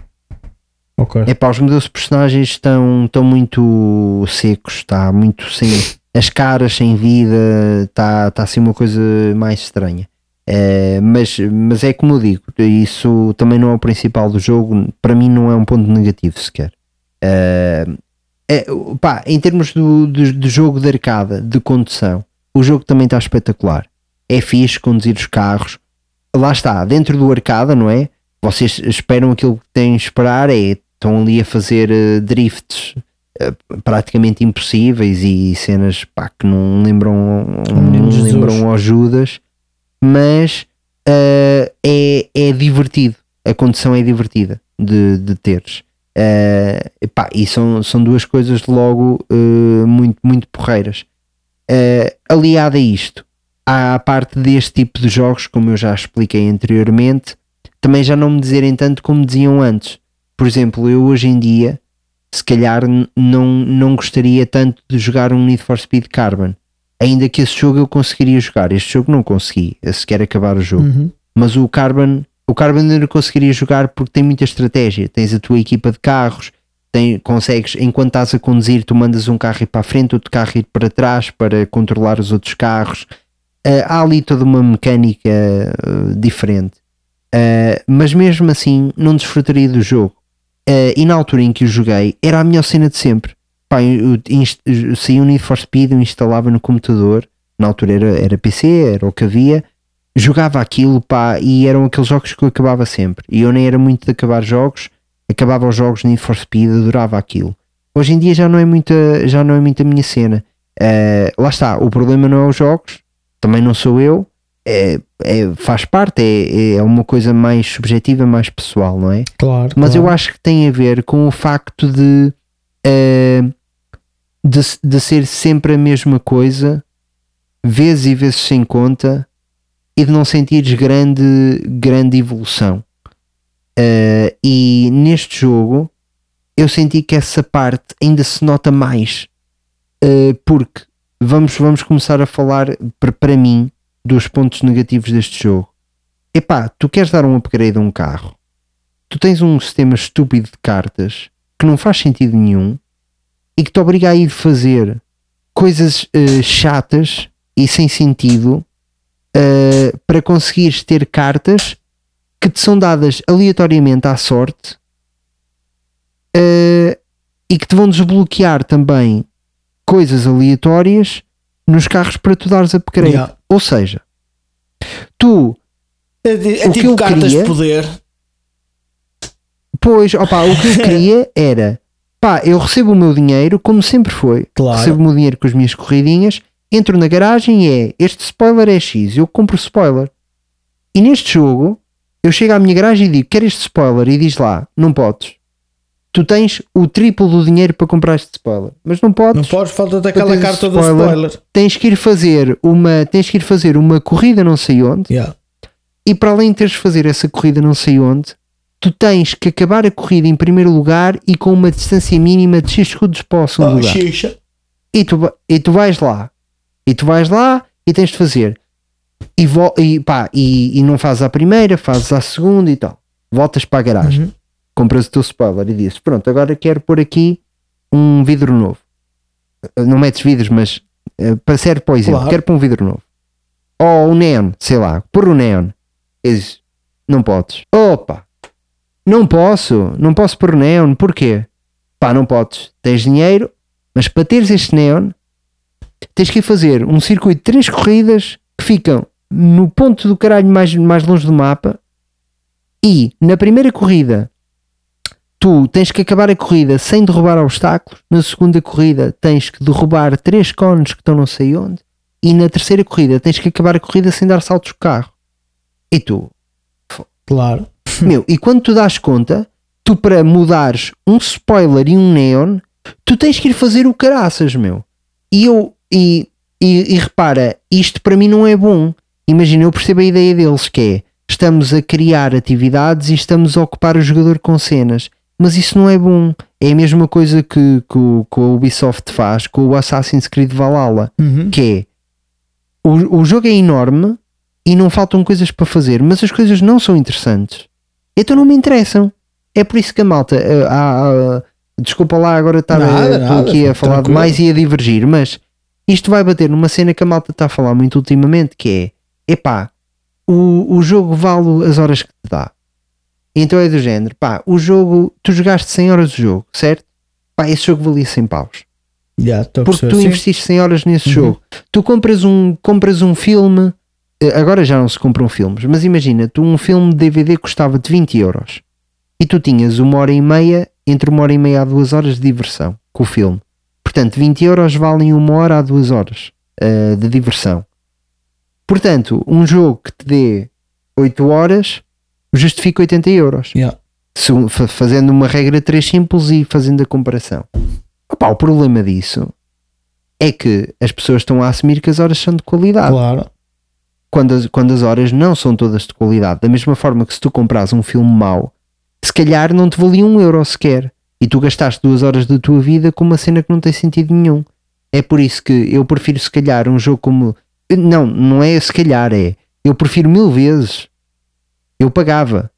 Ok. É pá, os modelos de personagens estão, estão muito secos, está muito sem as caras sem vida, está, está assim uma coisa mais estranha. Eh, mas, mas é como eu digo, isso também não é o principal do jogo, para mim não é um ponto negativo sequer. Eh, é, pá, em termos do, do, do jogo de arcada, de condução, o jogo também está espetacular. É fixe conduzir os carros. Lá está, dentro do arcada, não é? Vocês esperam aquilo que têm de esperar, é estão ali a fazer eh, drifts eh, praticamente impossíveis e cenas pá, que não lembram, não Jesus. lembram ao Judas, mas eh, é, é divertido. A condição é divertida de, de teres. Eh, epá, e são, são duas coisas logo eh, muito, muito porreiras. Eh, aliado a isto, a parte deste tipo de jogos, como eu já expliquei anteriormente, também já não me dizerem tanto como diziam antes. Por exemplo, eu hoje em dia, se calhar não, não gostaria tanto de jogar um Need for Speed Carbon. Ainda que esse jogo eu conseguiria jogar. Este jogo não consegui, sequer acabar o jogo. Uhum. Mas o Carbon, o Carbon ainda conseguiria jogar porque tem muita estratégia. Tens a tua equipa de carros, tem, consegues, enquanto estás a conduzir, tu mandas um carro ir para a frente, outro carro ir para trás para controlar os outros carros. Ah, há ali toda uma mecânica ah, diferente. Ah, mas mesmo assim, não desfrutaria do jogo. E na altura em que o joguei, era a melhor cena de sempre. Pá, eu, eu saía o Need for Speed, eu instalava no computador. Na altura era, era PC, era o que havia jogava aquilo pá, e eram aqueles jogos que eu acabava sempre. E eu nem era muito de acabar jogos, acabava os jogos Need for Speed, adorava aquilo. Hoje em dia já não é muita, já não é muito a minha cena. Eh, lá está, o problema não é os jogos, também não sou eu, é, é- faz parte, é, é uma coisa mais subjetiva, mais pessoal, não é? Claro. Mas claro. eu acho que tem a ver com o facto de, eh, de, de ser sempre a mesma coisa, vezes e vezes sem conta, e de não sentires grande, grande evolução. Eh, e neste jogo eu senti que essa parte ainda se nota mais, eh, porque vamos, vamos começar a falar para, para mim dos pontos negativos deste jogo. Epá, tu queres dar um upgrade a um carro, tu tens um sistema estúpido de cartas que não faz sentido nenhum e que te obriga a ir fazer coisas eh, chatas e sem sentido eh, para conseguires ter cartas que te são dadas aleatoriamente à sorte eh, e que te vão desbloquear também coisas aleatórias nos carros para tu dares upgrade. Yeah. Ou seja, tu É, é o que tipo cartas queria- de poder. Pois, opa, o que eu queria era, pá, eu recebo o meu dinheiro como sempre foi. Claro. Recebo o meu dinheiro com as minhas corridinhas, entro na garagem e é, este spoiler é X, eu compro o spoiler. E neste jogo, eu chego à minha garagem e digo, quero este spoiler, e diz lá, não podes. Tu tens o triplo do dinheiro para comprar este spoiler, mas não podes. Não podes, falta-te aquela carta do spoiler. spoiler. Tens que ir fazer uma, tens que ir fazer uma corrida não sei onde, Yeah. e para além de teres de fazer essa corrida não sei onde, tu tens que acabar a corrida em primeiro lugar e com uma distância mínima de X segundos para o segundo Oh, lugar. xixa. E tu, e tu vais lá, e tu vais lá e tens de fazer. E, vo- e, pá, e, e não fazes a primeira, fazes a segunda e tal. Voltas para a garagem, Uhum. compras o teu spoiler e dizes: Pronto, agora quero pôr aqui um vidro novo. Não metes vidros, mas eh, para ser o exemplo, Claro. quero pôr um vidro novo. Ou um neon, sei lá, pôr um neon. E dizes: Não podes. Opa, não posso, não posso pôr neon, porquê? Pá, não podes. Tens dinheiro, mas para teres este neon, tens que fazer um circuito de três corridas que ficam no ponto do caralho mais, mais longe do mapa. E na primeira corrida, tu tens que acabar a corrida sem derrubar obstáculos. Na segunda corrida, tens que derrubar três cones que estão não sei onde. E na terceira corrida, tens que acabar a corrida sem dar saltos de carro. E tu, Claro. meu, e quando tu dás conta, tu para mudares um spoiler e um neon, tu tens que ir fazer o caraças, meu. E eu, e, e, e repara, isto para mim não é bom. Imagina, eu percebo a ideia deles que é estamos a criar atividades e estamos a ocupar o jogador com cenas, mas isso não é bom. É a mesma coisa que, que, o- que a Ubisoft faz com o Assassin's Creed Valhalla Uhum. que é o, o jogo é enorme e não faltam coisas para fazer, mas as coisas não são interessantes. Então não me interessam. É por isso que a malta. eh, há- há- desculpa lá agora estar a- Nada, estou nada, aqui a falar tranquilo. demais e a divergir, mas isto vai bater numa cena que a malta está a falar muito ultimamente, que é epá, o, o jogo vale as horas que te dá. Então é do género, pá, o jogo, tu jogaste 100 horas de jogo, certo? Pá, esse jogo valia 100 paus a porque tu Sim. investiste 100 horas nesse Uhum. jogo. Tu compras um, compras um filme, eh, agora já não se compram filmes, mas imagina, tu um filme de DVD custava-te 20 euros e tu tinhas uma hora e meia, entre uma hora e meia a duas horas de diversão. com o filme. Portanto, 20 euros valem uma hora a duas horas eh, de diversão. Portanto, um jogo que te dê 8 horas justifica 80 euros. Yeah. Se- fa- fazendo uma regra 3 simples e fazendo a comparação. Opa, o problema disso é que as pessoas estão a assumir que as horas são de qualidade Claro. Quando as, quando as horas não são todas de qualidade. Da mesma forma que se tu compras um filme mau, se calhar não te valia um euro sequer. E tu gastaste duas horas da tua vida com uma cena que não tem sentido nenhum. É por isso que eu prefiro se calhar um jogo como. Não, não é se calhar, é. Eu prefiro mil vezes. Eu pagava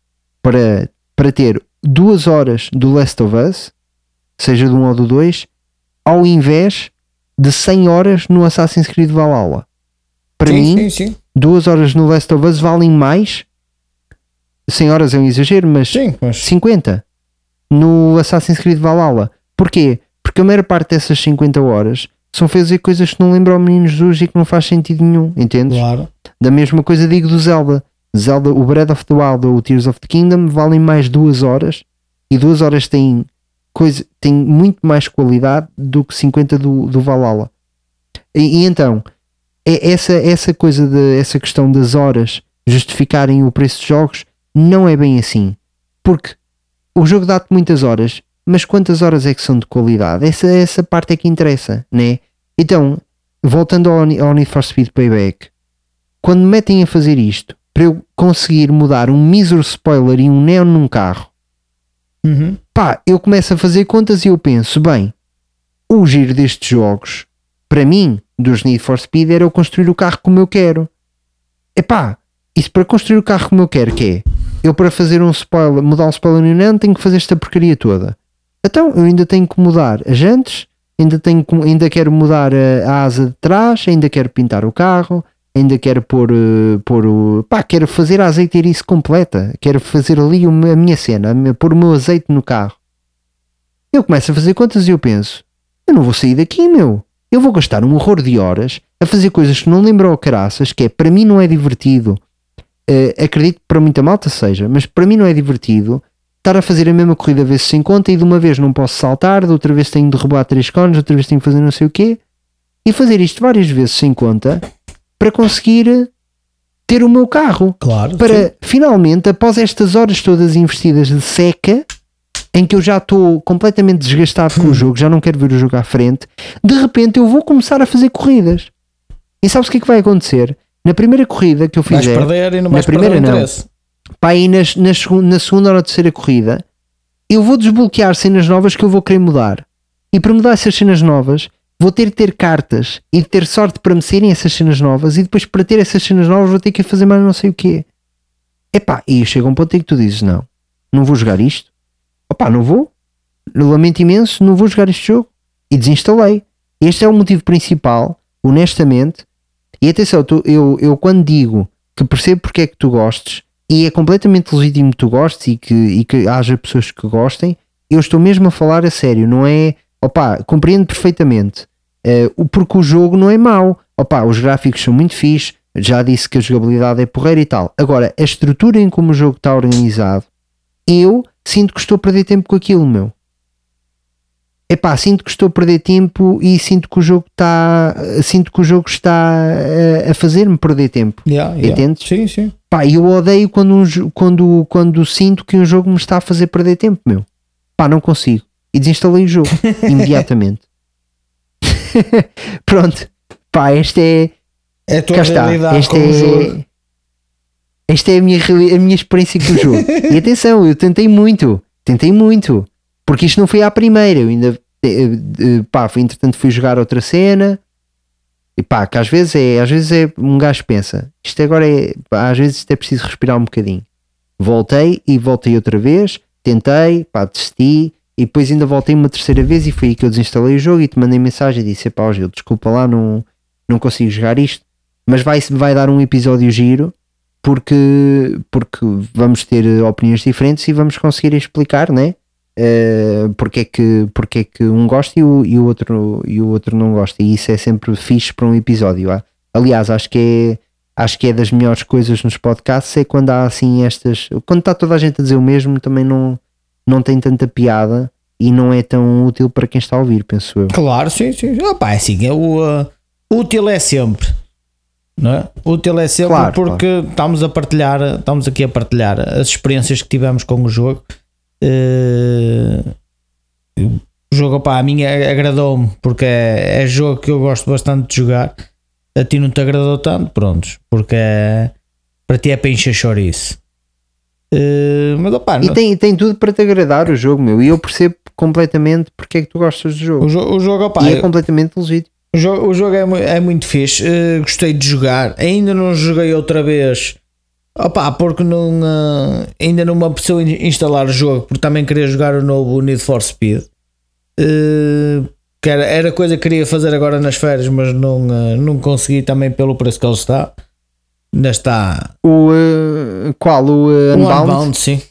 para, para ter duas horas do Last of Us, seja do 1 ou do 2, ao invés de 100 horas no Assassin's Creed Valhalla. Para sim, mim, sim, sim. Duas horas no Last of Us valem mais 100 horas é um exagero, mas Sim, mas 50 no Assassin's Creed Valhalla. Porquê? Porque a maior parte dessas 50 horas são fazer coisas que não lembram ao menino Jesus e que não faz sentido nenhum, entendes? claro. Da mesma coisa digo do Zelda. Zelda, o Breath of the Wild ou o Tears of the Kingdom valem mais duas horas e duas horas têm, coisa, têm muito mais qualidade do que 50 do, do Valhalla. E, e então, é essa, essa coisa de essa questão das horas justificarem o preço de jogos não é bem assim. Porque o jogo dá-te muitas horas, mas quantas horas é que são de qualidade? Essa, essa parte é que interessa, né? Então, voltando ao, ao Need for Speed Payback, quando me metem a fazer isto, para eu conseguir mudar um mísero spoiler e um neon num carro, Uhum. pá, eu começo a fazer contas e eu penso, bem, o giro destes jogos, para mim, dos Need for Speed, era eu construir o carro como eu quero. Epá, isso para construir o carro como eu quero, que é? Eu para fazer um spoiler, mudar um spoiler no neon, tenho que fazer esta porcaria toda. Então, eu ainda tenho que mudar as jantes, ainda, tenho ainda quero mudar a, a asa de trás, ainda quero pintar o carro, ainda quero pôr, eh, pôr o. pá, quero fazer a azeiteirice completa, quero fazer ali uma- a minha cena, pôr o meu azeite no carro. Eu começo a fazer contas e eu penso: eu não vou sair daqui, meu. Eu vou gastar um horror de horas a fazer coisas que não lembram ao caraças, que é para mim não é divertido. Eh, acredito que para muita malta seja, mas para mim não é divertido estar a fazer a mesma corrida vezes sem conta e de uma vez não posso saltar, de outra vez tenho de derrubar três cones, de outra vez tenho que fazer não sei o quê e fazer isto várias vezes sem conta para conseguir ter o meu carro Claro. sim. para finalmente, após estas horas todas investidas de seca, em que eu já estou completamente desgastado Hum. com o jogo, já não quero ver o jogo à frente, de repente eu vou começar a fazer corridas. E sabes o que é que vai acontecer? Na primeira corrida que eu Vais fizer, perder e não na vais primeira perder não. pá, aí nas, nas na segunda ou na terceira corrida, eu vou desbloquear cenas novas que eu vou querer mudar. E para mudar essas cenas novas, vou ter de ter cartas e de ter sorte para me saírem essas cenas novas. E depois, para ter essas cenas novas, vou ter que fazer mais não sei o quê. Epá, e chega um ponto em que tu dizes: Não, não vou jogar isto. Opá, não vou. Lamento imenso, não vou jogar este jogo. E desinstalei. Este é o motivo principal, honestamente. E atenção, tu- eu, eu quando digo que percebo porque é que tu gostes, e é completamente legítimo que tu gostes e que, e que haja pessoas que gostem, eu estou mesmo a falar a sério, não é? Opá, compreendo perfeitamente. O- porque o jogo não é mau. Opá, os gráficos são muito fixe, já disse que a jogabilidade é porreira e tal. Agora, a estrutura em como o jogo está organizado, eu sinto que estou a perder tempo com aquilo, meu. Epá, sinto que estou a perder tempo e sinto que o jogo está sinto que o jogo está a fazer-me perder tempo. Yeah, yeah. Entendes? Sim, sim. Pá, eu odeio quando, um quando, quando sinto que um jogo me está a fazer perder tempo, meu. Pá, não consigo. E desinstalei o jogo imediatamente. Pronto. Pá, esta é. É a tua está. jogo. é, esta é a minha, a minha experiência com o jogo. e atenção, eu tentei muito. Tentei muito. Porque isto não foi à primeira. Eu ainda. eh, eh, Pá, foi, entretanto fui jogar outra cena. E pá, que às vezes é, às vezes é um gajo pensa, isto agora é, pá, às vezes isto é preciso respirar um bocadinho. Voltei e voltei outra vez, tentei, pá, desisti e depois ainda voltei uma terceira vez e foi aí que eu desinstalei o jogo e te mandei mensagem e disse, pá, Gil, desculpa lá, não, não consigo jogar isto, mas vai, vai dar um episódio giro porque, porque vamos ter opiniões diferentes e vamos conseguir explicar, né? Uh, porque, é que, porque é que um gosta e o, e, o outro, e o outro não gosta, e isso é sempre fixe para um episódio. ah. Aliás, acho que é acho que é das melhores coisas nos podcasts é quando há assim estas. Quando está toda a gente a dizer o mesmo, também não, não tem tanta piada e não é tão útil para quem está a ouvir, penso eu. Claro, sim, sim. Opa, é assim, é o uh, útil é sempre. Não é? Útil é sempre Claro, porque estamos a partilhar, estamos aqui a partilhar as experiências que tivemos com o jogo. Eh, o jogo, opá, a mim agradou-me porque é, é jogo que eu gosto bastante de jogar. A ti não te agradou tanto, prontos, porque é, para ti é para encher chouriço. Eh, mas opá, E não- tem, tem tudo para te agradar o jogo, meu. E eu percebo completamente porque é que tu gostas do jogo. o, jo- o jogo, opá, e é eu- completamente legítimo. O jogo, o jogo é, é muito fixe, eh, gostei de jogar. Ainda não joguei outra vez, opá, porque não, eh, ainda não me apeteceu in- instalar o jogo, porque também queria jogar o novo Need for Speed. Eh, que era, era coisa que queria fazer agora nas férias, mas não, eh, não consegui também pelo preço que ele está. Ainda está O qual? O eh, o Unbound? Unbound, sim.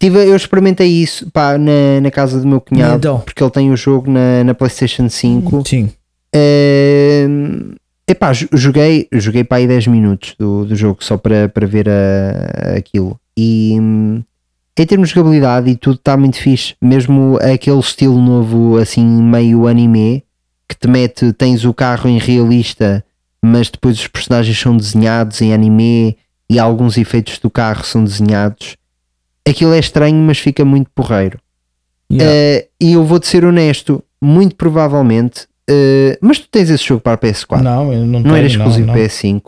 Tive, eu experimentei isso pá, na, na casa do meu cunhado, Então. porque ele tem o jogo na, na PlayStation 5. Sim. Ehm, epá, jo- joguei, joguei para aí 10 minutos do, do jogo só para, para ver a, aquilo. E em termos de jogabilidade e tudo está muito fixe. Mesmo aquele estilo novo, assim, meio anime, que te mete, tens o carro em realista, mas depois os personagens são desenhados em anime e alguns efeitos do carro são desenhados. Aquilo é estranho, mas fica muito porreiro. Yeah. Eh, e eu vou-te ser honesto, muito provavelmente. eh, mas tu tens esse jogo para a PS4, não, Não, eu não, era tenho, exclusivo não, para não. PS5.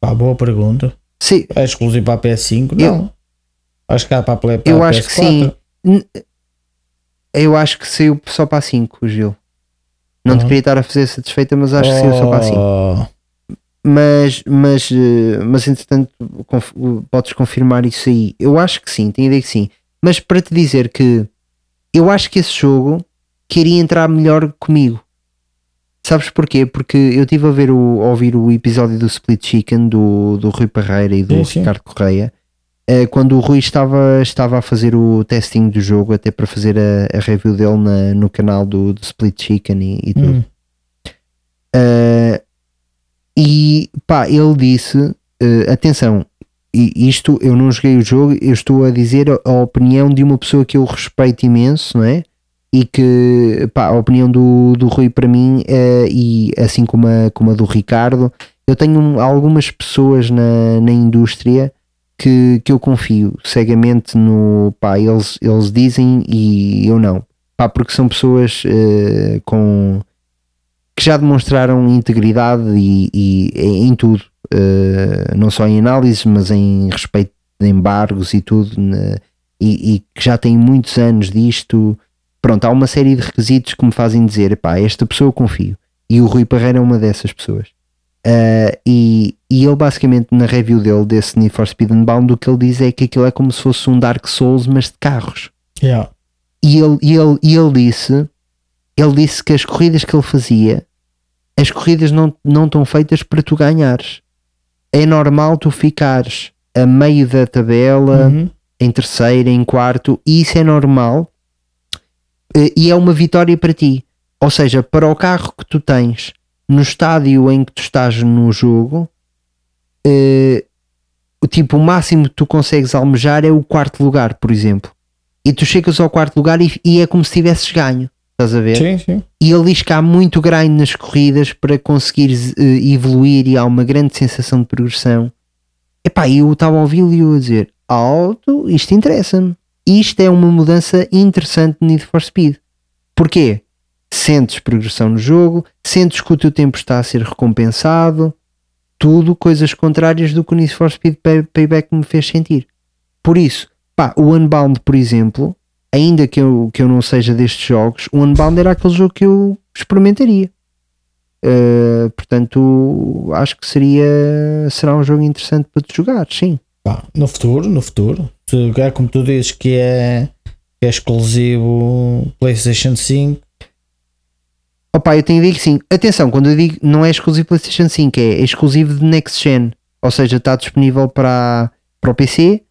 Pá, boa pergunta. Sim, É exclusivo para a PS5? Eu- Não. Acho que há para a para eu a acho que PS4. sim. Eu acho que saiu só para a 5, Gil. Não te Ah. queria estar a fazer satisfeita, mas acho que saiu só para a 5. Mas, mas, eh, mas entretanto, conf- podes confirmar isso aí. Eu acho que sim, tenho a ideia que sim. Mas para te dizer que eu acho que esse jogo queria entrar melhor comigo. Sabes porquê? Porque eu estive a, ver o, a ouvir o episódio do Split Chicken do, do Rui Parreira e do. Ricardo Correia. eh, Quando o Rui estava, estava a fazer o testing do jogo, até para fazer a, a review dele na- no canal do, do Split Chicken e, e tudo. hum. Uh, e pá, ele disse: uh, atenção, isto eu não joguei o jogo, eu estou a dizer a, a opinião de uma pessoa que eu respeito imenso, não é? E que pá, a opinião do, do Rui para mim, uh, e assim como a, como a do Ricardo, eu tenho um- algumas pessoas na, na indústria que, que eu confio cegamente no pá, eles, eles dizem e eu não, pá, porque são pessoas uh, com que já demonstraram integridade e, e em tudo, eh, não só em análise, mas em respeito de embargos e tudo, né, e, e que já têm muitos anos disto. Pronto, há uma série de requisitos que me fazem dizer: pá, esta pessoa eu confio. E o Rui Parreira é uma dessas pessoas. Eh, e, e ele, basicamente, na review dele, desse Need for Speed Unbound, o que ele diz é que aquilo é como se fosse um Dark Souls, mas de carros. Yeah. E ele, e ele, e ele disse ele disse que as corridas que ele fazia as corridas não, não estão feitas para tu ganhares. É normal tu ficares a meio da tabela Uhum. em terceiro, em quarto e isso é normal eh, e é uma vitória para ti. Ou seja, para o carro que tu tens no estádio em que tu estás no jogo o tipo, o máximo que tu consegues almejar é o quarto lugar, por exemplo. E tu chegas ao quarto lugar e, e é como se tivesses ganho estás a ver? Sim, sim. e ele diz que há muito grind nas corridas para conseguires eh, evoluir e há uma grande sensação de progressão. Epá, e eu estava a ouvi-lo e eu a dizer: Alto, isto interessa-me. Isto é uma mudança interessante no Need for Speed. Porquê? Sentes progressão no jogo, sentes que o teu tempo está a ser recompensado, tudo coisas contrárias do que o Need for Speed Pay- Payback me fez sentir. Por isso, pá, o Unbound, por exemplo, ainda que eu, que eu não seja destes jogos, o Unbound era aquele jogo que eu experimentaria. Uh, portanto, acho que seria será um jogo interessante para tu jogar, sim. Pá, no futuro, no futuro. Se é como tu dizes que é, que é exclusivo PlayStation 5. Opa, eu tenho que sim. Atenção, quando eu digo não é exclusivo PlayStation 5, é exclusivo de Next Gen. Ou seja, está disponível para, para o PC,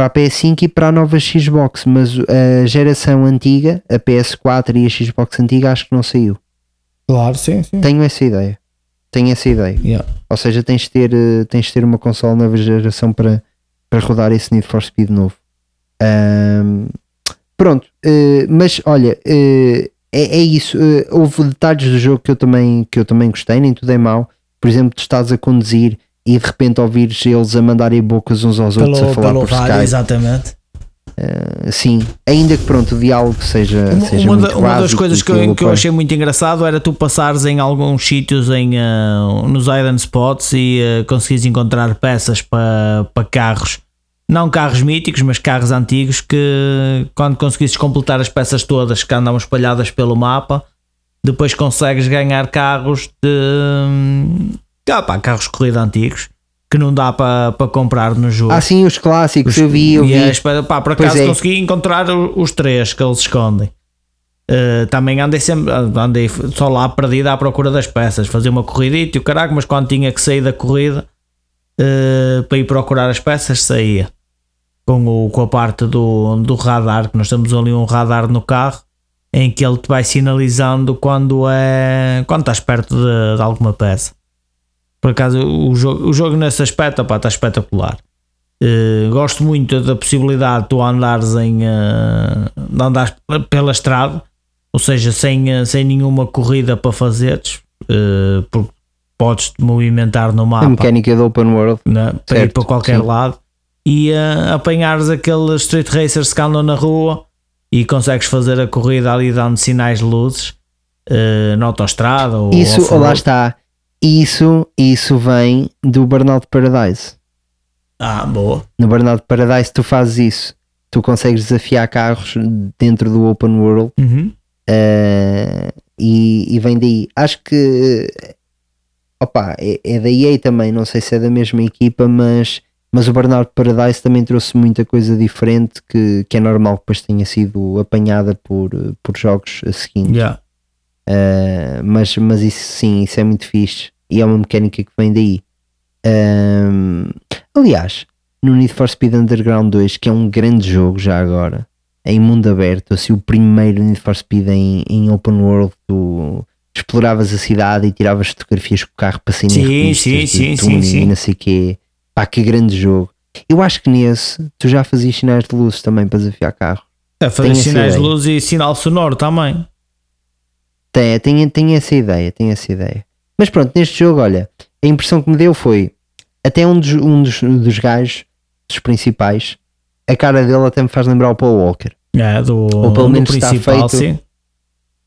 para a PS5 e para a nova Xbox. Mas a geração antiga, a PS4 e a Xbox antiga, acho que não saiu. Claro, sim, sim. Tenho essa ideia. Tenho essa ideia. Yeah. Ou seja, tens de ter, eh, tens de ter uma console nova geração para, para rodar esse Need for Speed novo. Ahm, pronto, eh, mas olha, eh, é, é isso. eh, houve detalhes do jogo que eu também, que eu também gostei, nem tudo é mau. Por exemplo, tu estás a conduzir e de repente ouvires eles a mandarem bocas uns aos outros a Pelo, falar pelo por rádio, Skype. exatamente. Sim, ainda que pronto, o diálogo seja, Uma, seja uma da- muito uma das coisas que eu, que eu achei muito engraçado era tu passares em alguns sítios em, ah, nos Iron Spots e uh, conseguires encontrar peças para para carros, não carros míticos, mas carros antigos que quando conseguisses completar as peças todas que andam espalhadas pelo mapa, depois consegues ganhar carros de ah, pá, carros de corrida antigos que não dá para para comprar no jogo. Ah, sim, os clássicos, eu vi, eu vi. é, espera- pá, por acaso é. consegui encontrar os três que eles escondem. Uh, também andei sempre andei só lá perdido à procura das peças, fazia uma corridita e o caraca, mas quando tinha que sair da corrida uh, para ir procurar as peças, saía com, o, com a parte do, do radar, que nós temos ali um radar no carro em que ele te vai sinalizando quando é quando estás perto de, de alguma peça. Por acaso, o jogo, o jogo nesse aspecto opá, está espetacular. Eh, gosto muito da possibilidade de tu andares em de andares pela estrada, ou seja, sem, eh, sem nenhuma corrida para fazeres, eh, porque podes te movimentar no A mapa mecânica do Open World. né, para ir Certo, para qualquer sim. lado e eh, apanhares aqueles street racers que andam na rua e consegues fazer a corrida ali dando sinais de luzes eh, na autostrada ou Isso, lá está. Isso, isso vem do Burnout Paradise. Ah, boa. No Burnout Paradise tu fazes isso. Tu consegues desafiar carros dentro do Open World Uhum. eh, e, e vem daí. Acho que opa, é, é da EA também, não sei se é da mesma equipa, mas, mas o Burnout Paradise também trouxe muita coisa diferente que, que é normal que depois tenha sido apanhada por, por jogos seguir. Yeah. Uh, mas, mas isso sim, isso é muito fixe e é uma mecânica que vem daí. Um, aliás, no Need for Speed Underground 2, que é um grande jogo já agora, em mundo aberto, assim, o primeiro Need for Speed em, em open world, tu exploravas a cidade e tiravas fotografias com o carro para sair Sim, revistas sim, de sim, sim, e não sei quê. Pá, que grande jogo. Eu acho que nesse tu já fazias sinais de luzes também para desafiar carro. Fazer essa sinais de luz e sinal sonoro também. Tem, tem, tem essa ideia, tem essa ideia. Mas pronto, neste jogo, olha, a impressão que me deu foi até um dos, um dos, dos gajos, dos principais, a cara dele até me faz lembrar o Paul Walker. É, do, Ou pelo menos está feito- sim.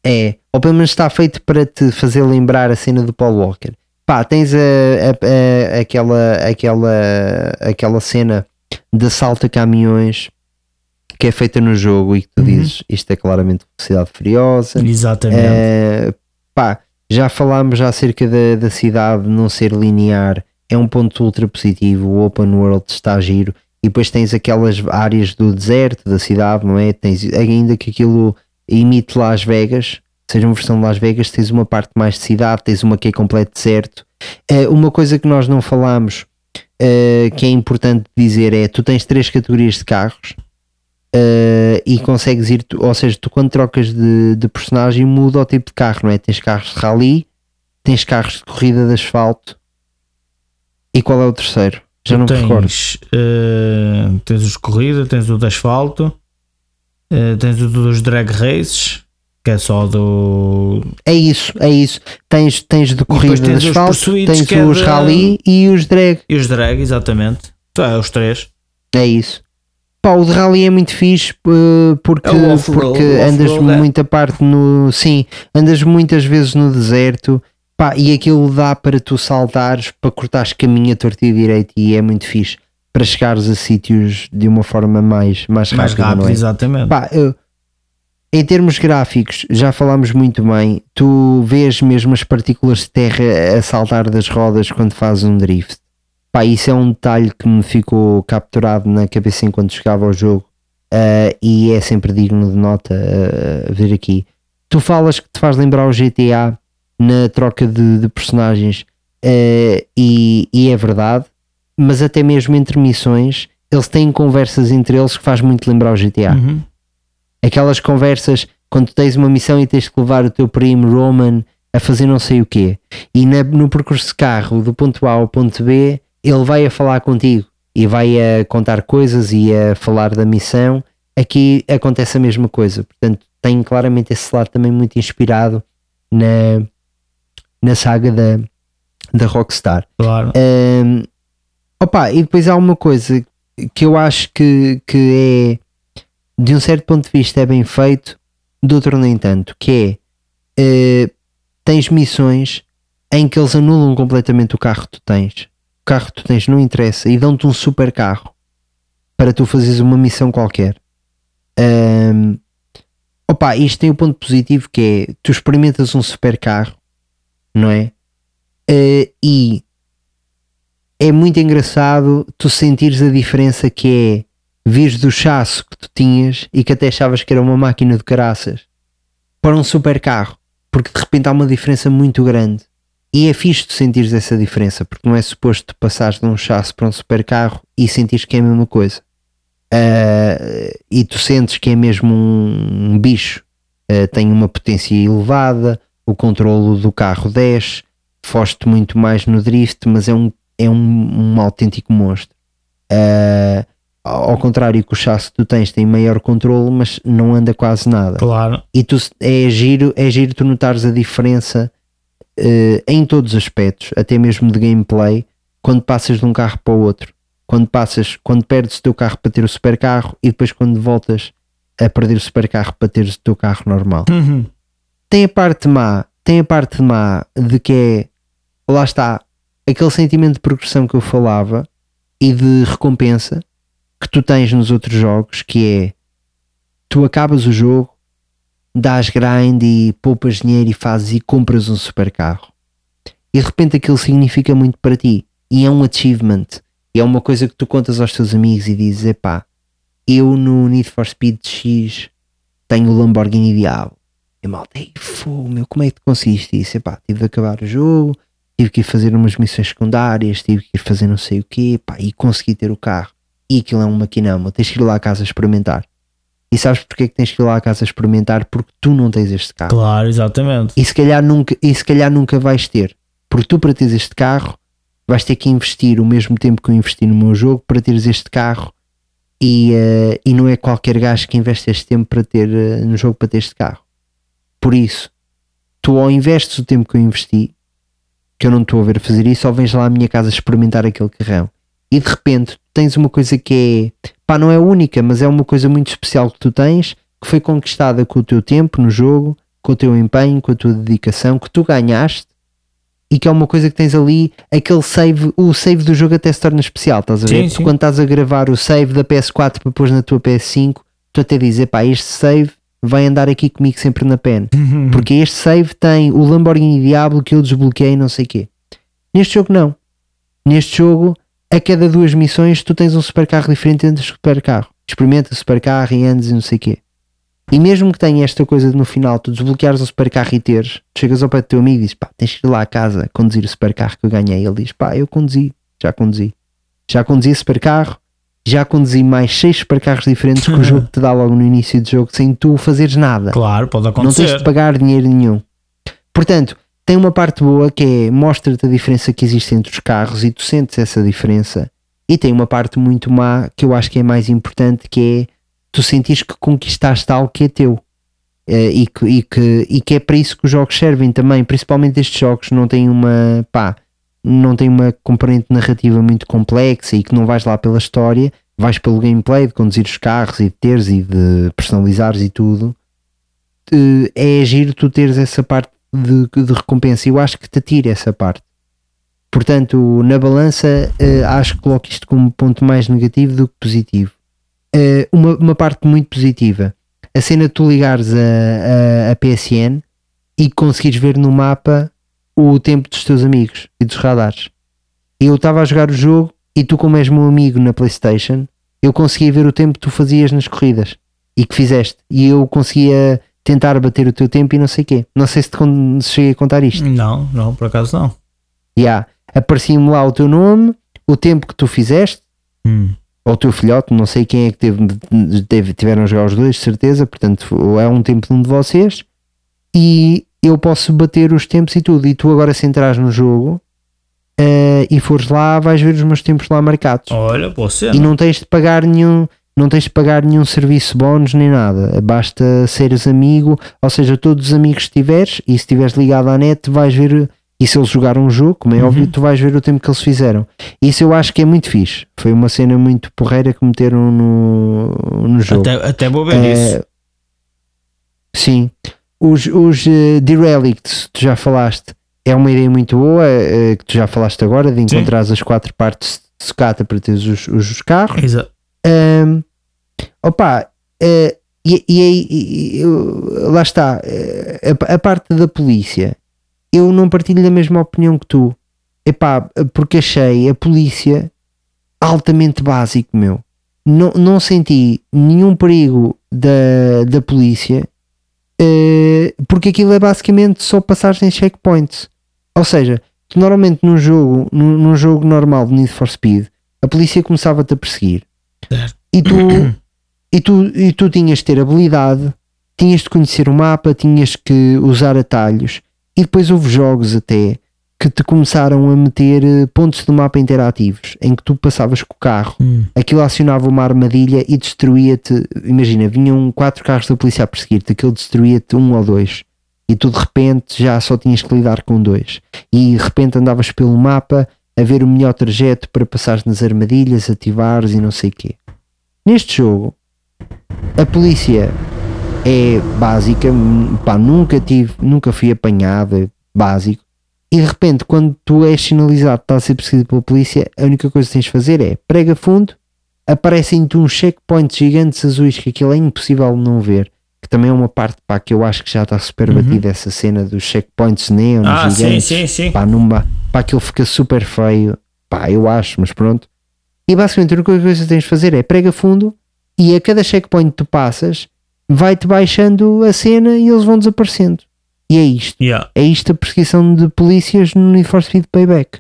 É, ou pelo menos está feito para te fazer lembrar a cena do Paul Walker. Pá, tens a, a- a- aquela, aquela, aquela cena de assalto a caminhões que é feita no jogo e que tu Uhum. dizes isto é claramente velocidade furiosa. Exatamente. Eh, pá, já falámos já acerca da, da cidade não ser linear, é um ponto ultra positivo. O open world está a giro, e depois tens aquelas áreas do deserto da cidade, não é? Tens ainda que aquilo imite Las Vegas, seja uma versão de Las Vegas, tens uma parte mais de cidade, tens uma que é completo deserto. Eh, uma coisa que nós não falámos eh, que é importante dizer é: tu tens três categorias de carros. Uh, e consegues ir, tu- ou seja, tu quando trocas de, de personagem muda o tipo de carro, não é? Tens carros de rally, tens carros de corrida de asfalto e qual é o terceiro? Já não me recordo. tens, eh, tens os de corrida, tens o de asfalto, eh, tens o dos drag races, que é só do. É isso, é isso. Tens, tens de corrida de tens os asfalto, pursuits, tens que é os de- rally e os drag. E os drag, exatamente. É, os três. É isso. Pá, o de rally é muito fixe uh, porque, É porque andas é. muita parte no. Sim, andas muitas vezes no deserto pá, e aquilo dá para tu saltares para cortares caminho a torto e direito e é muito fixe para chegares a sítios de uma forma mais, mais rápida. Mais rápido, não é? exatamente. Pá, eu- em termos gráficos, já falámos muito bem. Tu vês mesmo as partículas de terra a saltar das rodas quando fazes um drift. Pá, isso é um detalhe que me ficou capturado na cabeça enquanto jogava o jogo ah, e é sempre digno de nota ah, ver aqui. Tu falas que te faz lembrar o GTA na troca de, de personagens ah, e, e é verdade, mas até mesmo entre missões eles têm conversas entre eles que faz muito lembrar o GTA Uhum. aquelas conversas quando tens uma missão e tens que levar o teu primo Roman a fazer não sei o quê e na- no percurso de carro do ponto A ao ponto B ele vai a falar contigo e vai a contar coisas e a falar da missão aqui acontece a mesma coisa. Portanto, tem claramente esse lado também muito inspirado na, na saga da, da Rockstar. Claro. Um, opa, e depois há uma coisa que eu acho que, que é de um certo ponto de vista é bem feito, de outro nem tanto, que é eh, tens missões em que eles anulam completamente o carro que tu tens. Carro que tu tens não interessa e dão-te um super carro para tu fazeres uma missão qualquer. Um, opa, isto tem o ponto positivo que é tu experimentas um super carro, não é? Eh, e é muito engraçado tu sentires a diferença que é vires do chasso que tu tinhas e que até achavas que era uma máquina de caraças para um super carro, porque de repente há uma diferença muito grande. E é fixe tu sentires essa diferença, porque não é suposto passares de um chasso para um super carro e sentires que é a mesma coisa. Uh, e tu sentes que é mesmo um, um bicho, uh, tem uma potência elevada, o controlo do carro desce, foste muito mais no drift, mas é um, é um, um autêntico monstro. Uh, ao contrário que o chasse que tu tens tem maior controle, mas não anda quase nada. Claro. E tu, é, giro, é giro tu notares a diferença uh, em todos os aspectos, até mesmo de gameplay, quando passas de um carro para o outro. Quando passas, quando perdes o teu carro para ter o super carro e depois quando voltas a perder o super carro para teres o teu carro normal. Uhum. Tem a parte má, tem a parte má de que é, lá está, aquele sentimento de progressão que eu falava e de recompensa que tu tens nos outros jogos, que é tu acabas o jogo, dás grind e poupas dinheiro e fazes e compras um super carro. E de repente aquilo significa muito para ti. E é um achievement. E é uma coisa que tu contas aos teus amigos e dizes: epá, eu no Need for Speed X tenho o Lamborghini Diabo. E malta, fogo, meu, como é que tu conseguiste isso? Epá, tive de acabar o jogo, tive que ir fazer umas missões secundárias, tive que ir fazer não sei o quê, pá, e consegui ter o carro. E aquilo é um maquinão, tens que ir lá à casa experimentar. E sabes porque é que tens que ir lá à casa experimentar? Porque tu não tens este carro. Claro, exatamente. E se calhar nunca, e se calhar nunca vais ter. Porque tu para teres este carro vais ter que investir o mesmo tempo que eu investi no meu jogo para teres este carro e, uh, e não é qualquer gajo que investe este tempo para ter uh, no jogo para ter este carro. Por isso, tu ao investes o tempo que eu investi, que eu não estou a ver fazer isso, só vens lá à minha casa experimentar aquele carrão. E de repente tens uma coisa que é, pá, não é única, mas é uma coisa muito especial que tu tens, que foi conquistada com o teu tempo no jogo, com o teu empenho, com a tua dedicação, que tu ganhaste e que é uma coisa que tens ali, aquele save, o save do jogo até se torna especial, estás a ver? Sim, Tu sim. quando estás a gravar o save da PS4 para pôr na tua PS5, tu até dizes, pá, este save vai andar aqui comigo sempre na pen, porque este save tem o Lamborghini Diablo que eu desbloqueei não sei o quê. Neste jogo não. Neste jogo, a cada duas missões tu tens um supercarro diferente dentro do supercarro. Experimenta o supercarro e andes e não sei o quê. E mesmo que tenha esta coisa de no final tu desbloqueares o supercarro e teres, tu chegas ao pé do teu amigo e dizes, pá, tens que ir lá à casa conduzir o supercarro que eu ganhei. Ele diz, pá, eu conduzi, já conduzi. Já conduzi esse supercarro, já conduzi mais seis supercarros diferentes que o jogo te dá logo no início do jogo sem tu fazeres nada. Claro, pode Não tens acontecer. de pagar dinheiro nenhum. Portanto, tem uma parte boa que é mostra-te a diferença que existe entre os carros e tu sentes essa diferença. E tem uma parte muito má que eu acho que é mais importante, que é tu sentires que conquistaste algo que é teu. Eh, e, que, e, que, e que é para isso que os jogos servem também, principalmente estes jogos não têm uma pá, não tem uma componente narrativa muito complexa e que não vais lá pela história, vais pelo gameplay de conduzir os carros e de teres e de personalizares e tudo. Eh, É giro tu teres essa parte de, de recompensa. Eu acho que te atira essa parte. Portanto, na balança, eh, acho que coloco isto como ponto mais negativo do que positivo. Eh, uma, uma parte muito positiva, a cena de tu ligares a, a, a PSN e conseguires ver no mapa o tempo dos teus amigos e dos radares. Eu estava a jogar o jogo e tu, como és meu amigo na PlayStation, eu conseguia ver o tempo que tu fazias nas corridas e que fizeste. E eu conseguia tentar bater o teu tempo e não sei o quê. Não sei se te se cheguei a contar isto. Não, não, por acaso não. Yeah. Aparecia-me lá o teu nome, o tempo que tu fizeste, Hum. ou o teu filhote, não sei quem é que teve, teve- tiveram a jogar os dois, de certeza, portanto é um tempo de um de vocês, e eu posso bater os tempos e tudo. E tu agora se entras no jogo eh, e fores lá, vais ver os meus tempos lá marcados. Olha, você. E não tens de pagar nenhum, não tens de pagar nenhum serviço bónus nem nada, basta seres amigo, ou seja, todos os amigos que tiveres e se estiveres ligado à net vais ver, e se eles jogaram um jogo, como é Uhum. óbvio, tu vais ver o tempo que eles fizeram. Isso eu acho que é muito fixe, foi uma cena muito porreira que meteram no, no jogo. Até, até vou ver Eh, isso. Sim, os, os eh, Derelicts, tu já falaste, é uma ideia muito boa, eh, que tu já falaste agora, de encontrar as quatro partes de sucata para teres os, os, os carros. Exato. Ahm, opa, eh, e, e aí e- lá está, eh, a, a parte da polícia, eu não partilho da mesma opinião que tu, Epá, porque achei a polícia altamente básico, meu. Não, não senti nenhum perigo da, da polícia, eh, porque aquilo é basicamente só passagem de checkpoints. Ou seja, normalmente num jogo, num, num jogo normal de Need for Speed, a polícia começava-te a perseguir Certo. e tu, e, tu, e tu tinhas de ter habilidade, tinhas de conhecer o mapa, tinhas que usar atalhos e depois houve jogos até que te começaram a meter eh, pontos do mapa interativos em que tu passavas com o carro, Hum. aquilo acionava uma armadilha e destruía-te. Imagina, vinham quatro carros da polícia a perseguir-te, aquilo destruía-te um ou dois. E tu de repente já só tinhas que lidar com dois. E de repente andavas pelo mapa a ver o melhor trajeto para passares nas armadilhas, ativares e não sei o quê. Neste jogo, a polícia é básica, pá, nunca tive, nunca fui apanhado, é básico. E de repente, quando tu és sinalizado, estás a ser perseguido pela polícia, a única coisa que tens de fazer é prega fundo, aparecem-te uns checkpoints gigantes azuis que aquilo é impossível não ver. Que também é uma parte pá, que eu acho que já está super batida essa cena dos checkpoints neon Ah, sim, gigantes. sim, sim. Pá, numa, pá, aquilo fica super feio. Pá, eu acho, mas pronto. E basicamente a única coisa que tens de fazer é prega fundo e a cada checkpoint que tu passas vai-te baixando a cena e eles vão desaparecendo. E é isto. Yeah. É isto a perseguição de polícias no Need for Speed Payback.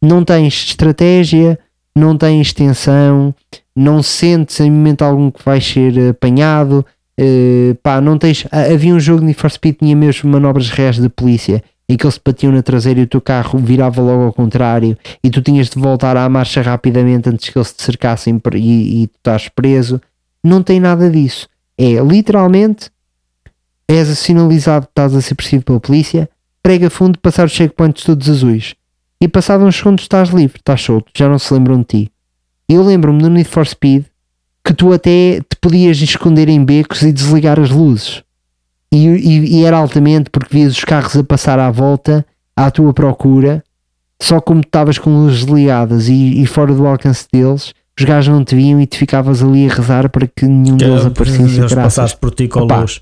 Não tens estratégia, não tens tensão, não sentes em momento algum que vais ser apanhado. eh, pá, não tens. ah, Havia um jogo de Need for Speed que tinha mesmo manobras reais de polícia em que eles batiam na traseira e o teu carro virava logo ao contrário e tu tinhas de voltar à marcha rapidamente antes que eles te cercassem e, e tu estás preso. Não tem nada disso. É literalmente és sinalizado que estás a ser perseguido pela polícia, prega fundo, passar os checkpoints todos azuis. E passado uns segundos estás livre, estás solto, já não se lembram de ti. Eu lembro-me no Need for Speed que tu até te podias esconder em becos e desligar as luzes. E, e- e era altamente porque vias os carros a passar à volta à tua procura, só como estavas com luzes ligadas e, e fora do alcance deles, os gajos não te viam e tu ficavas ali a rezar para que nenhum deles aparecesse Eles passasse por ti com Opa, luz.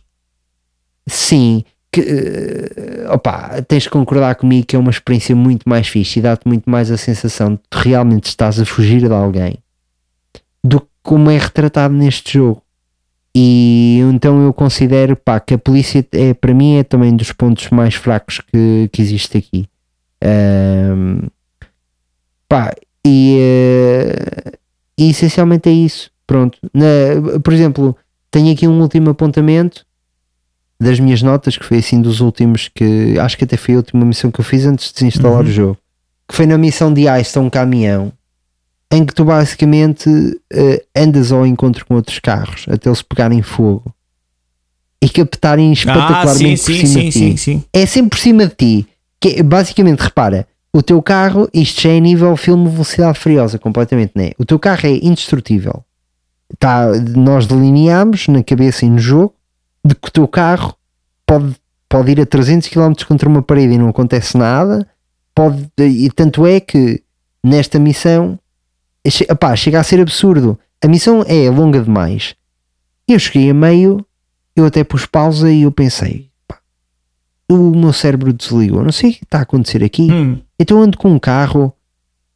Sim, que, eh, opa, tens de concordar comigo que é uma experiência muito mais fixe e dá-te muito mais a sensação de que realmente estás a fugir de alguém do que como é retratado neste jogo. E então eu considero pá, que a polícia é, para mim é também dos pontos mais fracos que, que existe aqui. Ahm, pá, e, eh, e essencialmente é isso. Pronto. Na- por exemplo, tenho aqui um último apontamento das minhas notas, que foi assim dos últimos que acho que até foi a última missão que eu fiz antes de desinstalar Uhum. o jogo, que foi na missão de Ice a um caminhão em que tu basicamente eh, andas ao encontro com outros carros até eles pegarem fogo e captarem Ah, espetacularmente sim, por sim, cima sim, de ti. sim, sim. É sempre por cima de ti. Que é- basicamente, repara, o teu carro, isto já é nível filme Velocidade Furiosa, completamente, né? O teu carro é indestrutível. Tá, nós delineamos na cabeça e no jogo de que o teu carro pode, pode ir a 300 km contra uma parede e não acontece nada. Pode, e tanto é que nesta missão epá, chega a ser absurdo. A missão é longa demais. Eu cheguei a meio, eu até pus pausa e eu pensei, pá, o meu cérebro desligou. Não sei o que está a acontecer aqui. Hum, Então ando com um carro,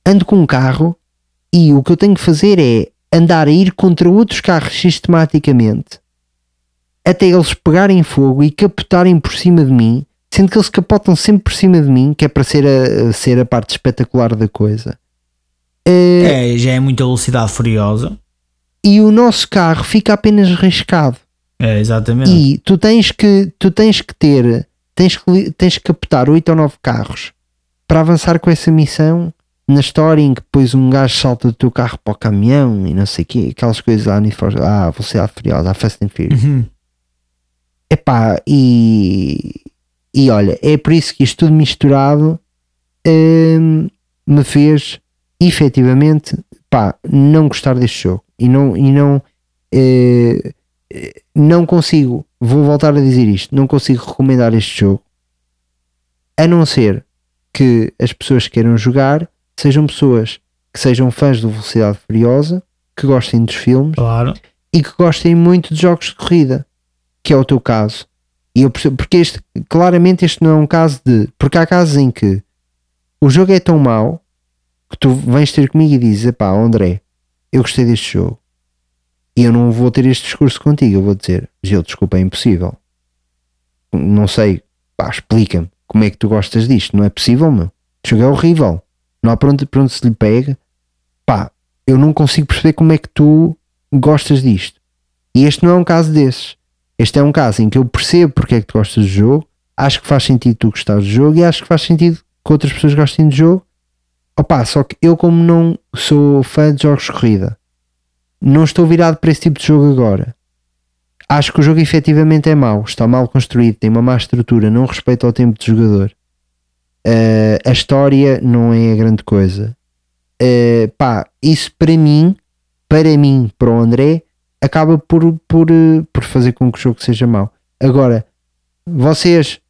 ando com um carro e o que eu tenho que fazer é andar a ir contra outros carros sistematicamente até eles pegarem fogo e capotarem por cima de mim, sendo que eles capotam sempre por cima de mim, que é para ser a, ser a parte espetacular da coisa. Eh, é, já é muita velocidade furiosa. E o nosso carro fica apenas riscado. É, exatamente. E tu tens que, tu tens que ter, tens que, tens que captar 8 ou 9 carros para avançar com essa missão na história em que depois um gajo salta do teu carro para o caminhão e não sei o quê, aquelas coisas lá, for, ah, Velocidade Furiosa, a Fast and Furious. Uhum. Epá, e, e olha, é por isso que isto tudo misturado hum, me fez efetivamente pá, não gostar deste jogo e não, e não, eh, não consigo, vou voltar a dizer isto, não consigo recomendar este jogo a não ser que as pessoas que queiram jogar sejam pessoas que sejam fãs do Velocidade Furiosa, que gostem dos filmes Claro. e que gostem muito de jogos de corrida, que é o teu caso. E eu percebo, porque este, claramente este não é um caso de. Porque há casos em que o jogo é tão mau que tu vens ter comigo e dizes: pá, André, eu gostei deste jogo e eu não vou ter este discurso contigo. Eu vou dizer: Gil, desculpa, é impossível. Não sei, pá, explica-me como é que tu gostas disto. Não é possível, meu. O jogo é horrível. Não há para onde, para onde se lhe pega. Pá, eu não consigo perceber como é que tu gostas disto. E este não é um caso desses. Este é um caso em que eu percebo porque é que tu gostas do jogo, acho que faz sentido tu gostar do jogo e acho que faz sentido que outras pessoas gostem do jogo. Opa, só que eu, como não sou fã de jogos de corrida, não estou virado para esse tipo de jogo agora. Acho que o jogo efetivamente é mau, está mal construído, tem uma má estrutura, não respeita o tempo de jogador. Eh, a história não é a grande coisa. Eh, pá, isso para mim, para mim, para o André, acaba por, por, eh, por fazer com que o jogo seja mau. Agora, vocês,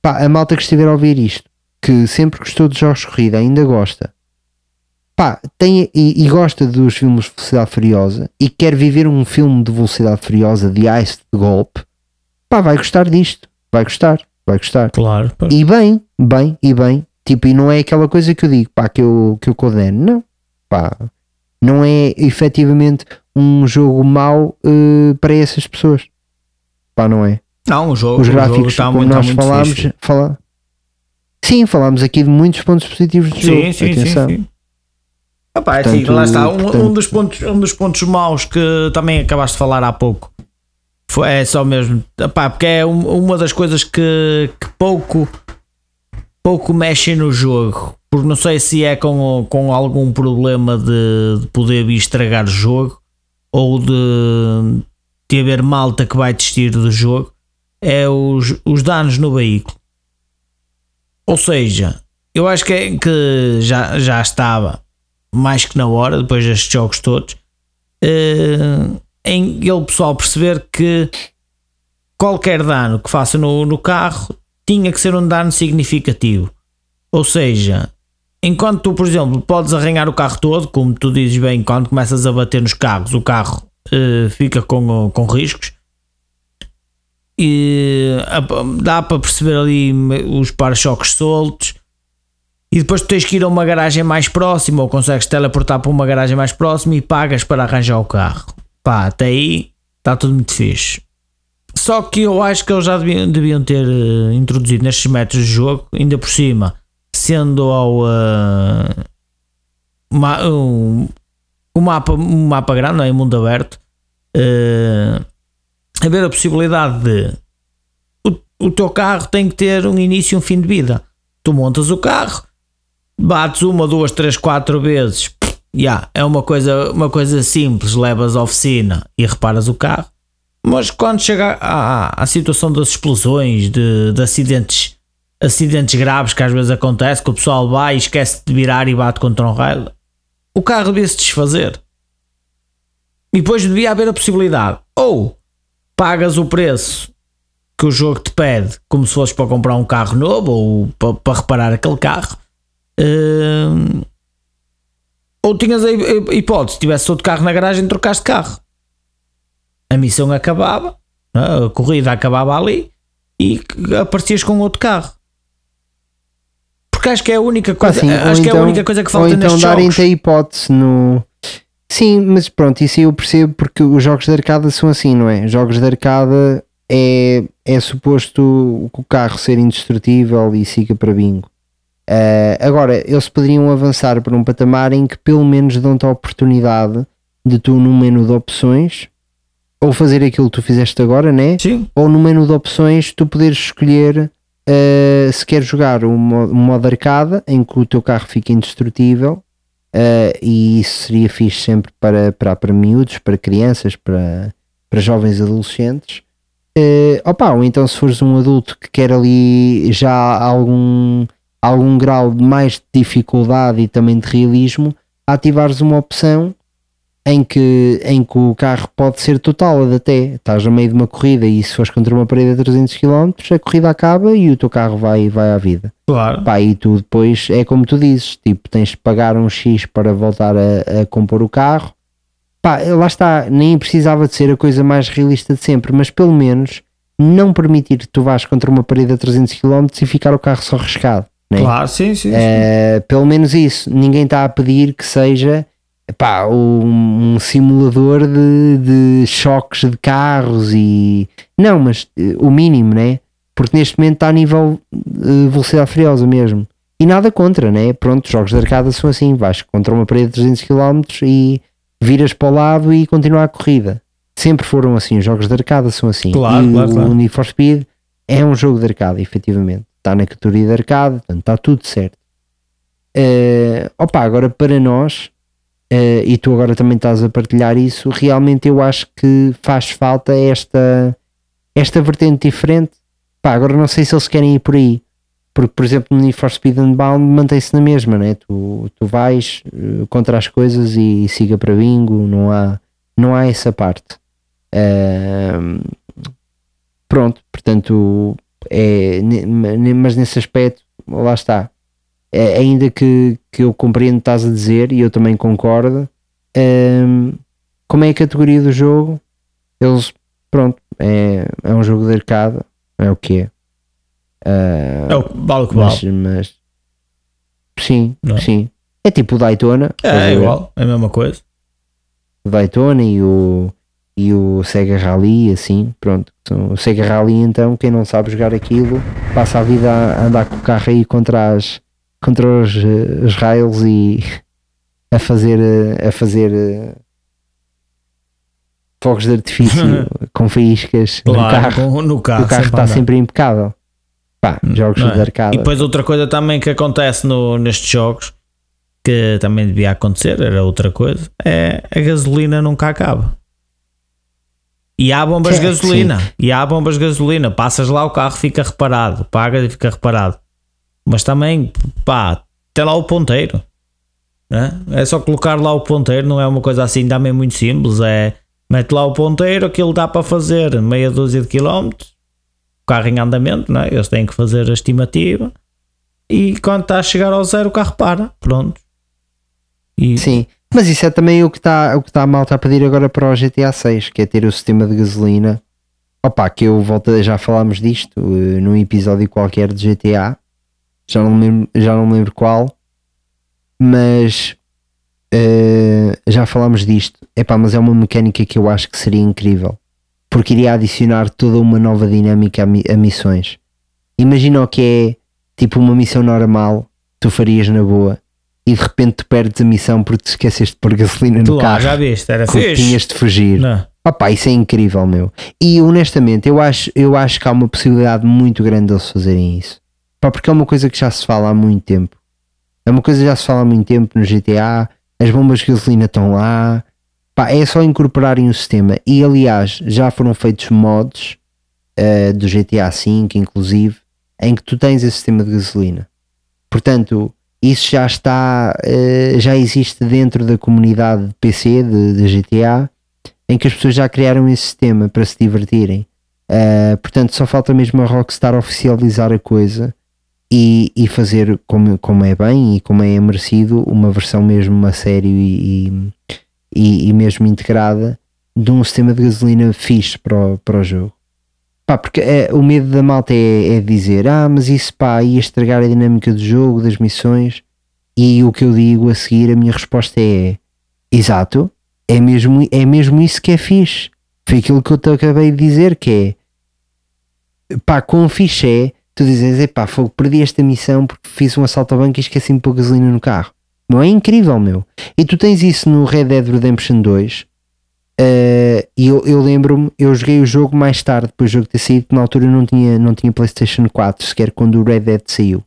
pá, a malta que estiver a ouvir isto, que sempre gostou de jogos de corrida, ainda gosta, pá, tem, e, e gosta dos filmes de Velocidade Furiosa e quer viver um filme de Velocidade Furiosa, de ice de golpe, pá, vai gostar disto, vai gostar, vai gostar. Claro. pá. E bem, bem, e bem. Tipo, e não é aquela coisa que eu digo, pá, que eu, que eu condeno. Não, pá. Não é efetivamente um jogo mau eh, para essas pessoas. Pá, não é? Não, o jogo, Os gráficos, está como muito, nós falámos, fala... sim, falámos aqui de muitos pontos positivos do Sim, jogo. sim, Atenção. sim, sim. Epá, é Portanto, assim, lá está. Um, portanto- um dos pontos, um dos pontos maus que também acabaste de falar há pouco foi, é só mesmo. Epá, porque é um- uma das coisas que, que pouco, pouco mexe no jogo. Porque não sei se é com, com algum problema de, de poder estragar o jogo ou de, de haver malta que vai desistir do jogo. É os, os danos no veículo. Ou seja, eu acho que, é- que já, já estava mais que na hora, depois destes jogos todos, eh, em ele pessoal perceber que qualquer dano que faça no, no carro tinha que ser um dano significativo. Ou seja, enquanto tu, por exemplo, podes arranhar o carro todo, como tu dizes bem, quando começas a bater nos carros, o carro eh, fica com, com riscos. E a- dá para perceber ali os para-choques soltos. E depois tu tens que ir a uma garagem mais próxima ou consegues teleportar para uma garagem mais próxima e pagas para arranjar o carro. Pá, até aí está tudo muito fixe. Só que eu acho que eles já deviam, deviam ter eh, introduzido nestes métodos de jogo, ainda por cima, sendo ao eh, ma- um, um mapa, um mapa grande, não é? Mundo aberto, eh, haver a possibilidade de o, o teu carro tem que ter um início e um fim de vida. Tu montas o carro, bates uma, duas, três, quatro vezes, já, é uma coisa, uma coisa simples, levas à oficina e reparas o carro. Mas quando chega à, à situação das explosões, de, de acidentes, acidentes graves que às vezes acontece, que o pessoal vai e esquece de virar e bate contra um raio, o carro devia se desfazer. E depois devia haver a possibilidade, ou pagas o preço que o jogo te pede, como se fosse para comprar um carro novo ou para, para reparar aquele carro, Hum, ou tinhas a hip- hipótese, se tivesse outro carro na garagem, trocaste carro. A missão acabava, né? a corrida acabava ali e aparecias com outro carro. Porque acho que é a única coisa, sim, acho ou que é a então- única coisa que Ou falta então nestes jogos. darem-te a hipótese no. Sim, mas pronto, isso aí eu percebo porque os jogos de arcada são assim, não é? Jogos de arcada é, é suposto o carro ser indestrutível e siga para bingo. Eh, agora, eles poderiam avançar para um patamar em que pelo menos dão-te a oportunidade de tu no menu de opções ou fazer aquilo que tu fizeste agora, né? Sim, ou no menu de opções tu poderes escolher uh, se queres jogar um modo, um modo arcada em que o teu carro fica indestrutível Uh, e isso seria fixe sempre para, para, para miúdos, para crianças, para, para jovens adolescentes. Uh, opa, ou então se fores um adulto que quer ali já algum, algum grau de mais de dificuldade e também de realismo, ativares uma opção em que, em que o carro pode ser total até. Estás no meio de uma corrida e se fores contra uma parede a 300 km, a corrida acaba e o teu carro vai, vai à vida. Claro. Pá, e tu depois é como tu dizes, tipo, tens de pagar um X para voltar a, a compor o carro. Pá, lá está, nem precisava de ser a coisa mais realista de sempre, mas pelo menos não permitir que tu vás contra uma parede a 300 km e ficar o carro só riscado. Né? Claro, sim, sim. sim. Eh, pelo menos isso, ninguém está a pedir que seja pá, um, um simulador de, de choques de carros e não, mas eh, o mínimo, né? Porque neste momento está a nível de velocidade furiosa mesmo. E nada contra, né? Pronto, jogos de arcada são assim: vais contra uma parede de 300 km e viras para o lado e continua a corrida. Sempre foram assim, os jogos de arcada são assim. Claro, e claro, o claro. Need for Speed é um jogo de arcada, efetivamente. Está na categoria de arcada, portanto está tudo certo. Eh, opa, agora para nós, eh, e tu agora também estás a partilhar isso, realmente eu acho que faz falta esta, esta vertente diferente. Pá, agora não sei se eles querem ir por aí, porque por exemplo no Need for Speed Unbound mantém-se na mesma, né? tu, tu vais eh, contra as coisas e, siga para bingo, não há, não há essa parte. Ahm, pronto, portanto, é, mas nesse aspecto, lá está. É, ainda que, que eu compreendo o que estás a dizer e eu também concordo, ahm, como é a categoria do jogo, eles, pronto, é, é um jogo de arcade, é o que é. Ah, É o que vale o que mas, vale. mas sim, Não é? sim. É tipo o Daytona, É, é igual, é a mesma coisa. o Daytona e o, e o Sega Rally, assim, pronto. São- O Sega Rally, então, quem não sabe jogar aquilo, passa a vida a andar com o carro aí contra, as, contra os, eh, os rails e a fazer, eh, a fazer eh, fogos de artifício com faíscas no Claro, carro. com- no carro. o carro sempre está andar. sempre impecável. Pá, jogos Não é? de arcada. E depois outra coisa também que acontece no, nestes jogos, que também devia acontecer, era outra coisa, é a gasolina nunca acaba. E há bombas de Sim, gasolina, e há bombas de gasolina, passas lá o carro, fica reparado, pagas e fica reparado. Mas também, pá, tem lá o ponteiro. né? É só colocar lá o ponteiro, não é uma coisa assim também muito simples, é mete lá o ponteiro, aquilo dá para fazer meia dúzia de quilómetros, o carro em andamento, né? eles têm que fazer a estimativa e quando está a chegar ao zero o carro para, pronto. E, Sim, mas isso é também o que está o que está a malta a pedir agora para o GTA 6, que é ter o sistema de gasolina. Opa, que eu volto, a- já falámos disto eh, num episódio qualquer de GTA, já não lembro, já não lembro qual, mas eh, já falámos disto. Epá, mas é uma mecânica que eu acho que seria incrível, porque iria adicionar toda uma nova dinâmica a, mi- a missões. Imagina o que é tipo uma missão normal, tu farias na boa, e de repente tu perdes a missão porque te esqueceste de pôr gasolina no lá, carro. já viste, era fixe. tinhas de fugir. Não. Opá, isso é incrível, meu. E honestamente, eu acho, eu acho que há uma possibilidade muito grande deles fazerem isso. Pá, porque é uma coisa que já se fala há muito tempo. É uma coisa que já se fala há muito tempo no GTA. As bombas de gasolina estão lá. Pá, é só incorporarem o sistema. E aliás, já foram feitos mods eh, do GTA V, inclusive, em que tu tens esse sistema de gasolina. Portanto, isso já está, eh, já existe dentro da comunidade de PC de, de GTA, em que as pessoas já criaram esse sistema para se divertirem. Eh, portanto, só falta mesmo a Rockstar oficializar a coisa e, e fazer como, como é bem e como é merecido uma versão mesmo a sério e, e, e- e mesmo integrada de um sistema de gasolina fixe para o, para o jogo. Pá, porque é, o medo da malta é, é dizer, ah, mas isso pá, ia estragar a dinâmica do jogo, das missões. E o que eu digo a seguir, a minha resposta é: exato, é mesmo, é mesmo isso que é fixe. Foi aquilo que eu te acabei de dizer: que é pá, quão fixe é tu dizes, epá, fogo, perdi esta missão porque fiz um assalto ao banco e esqueci-me de pôr gasolina no carro. Não é incrível, meu. E tu tens isso no Red Dead Redemption 2. Eh, e eu, eu lembro-me, eu joguei o jogo mais tarde, depois do jogo ter saído, na altura não tinha, não tinha PlayStation 4, sequer quando o Red Dead saiu.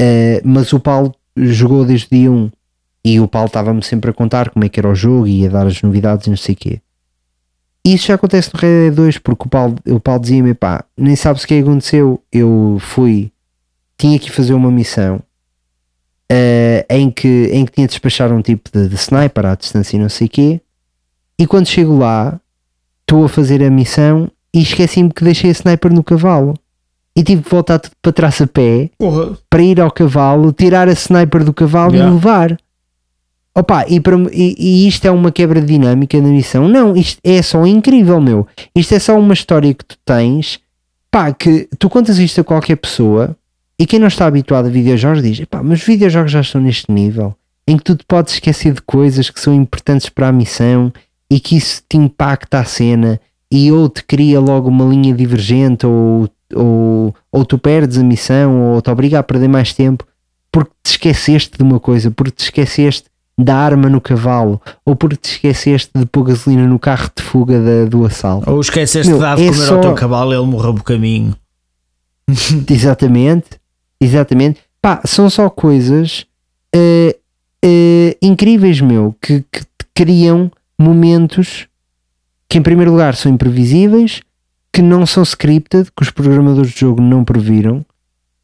Eh, mas o Paulo jogou desde dia 1 E o Paulo estava-me sempre a contar como é que era o jogo e a dar as novidades e não sei o quê. Isso já acontece no Red Dead 2 porque o Paulo, o Paulo dizia-me, pá, nem sabes o que aconteceu. Eu fui, tinha que fazer uma missão eh, em, que, em que tinha de despachar um tipo de, de sniper à distância e não sei o quê. E quando chego lá, estou a fazer a missão e esqueci-me que deixei a sniper no cavalo. E tive que voltar tudo para trás a pé Porra. para ir ao cavalo, tirar a sniper do cavalo Yeah. e levar. Opa, e, para- e- e isto é uma quebra de dinâmica na missão? Não, isto é só incrível, meu. Isto é só uma história que tu tens, pá, que tu contas isto a qualquer pessoa e quem não está habituado a videojogos diz, pá, mas os videojogos já estão neste nível em que tu te podes esquecer de coisas que são importantes para a missão e que isso te impacta a cena e ou te cria logo uma linha divergente ou, ou, ou tu perdes a missão ou te obriga a perder mais tempo porque te esqueceste de uma coisa, porque te esqueceste da arma no cavalo ou porque te esqueceste de pôr gasolina no carro de fuga da- do assalto. Ou esqueceste Meu, de dar de é comer só- ao teu cavalo e ele morreu por caminho. Exatamente, exatamente. Pá, são só coisas eh, eh, incríveis, meu, que, que te criam momentos que, em primeiro lugar, são imprevisíveis, que não são scripted, que os programadores de jogo não previram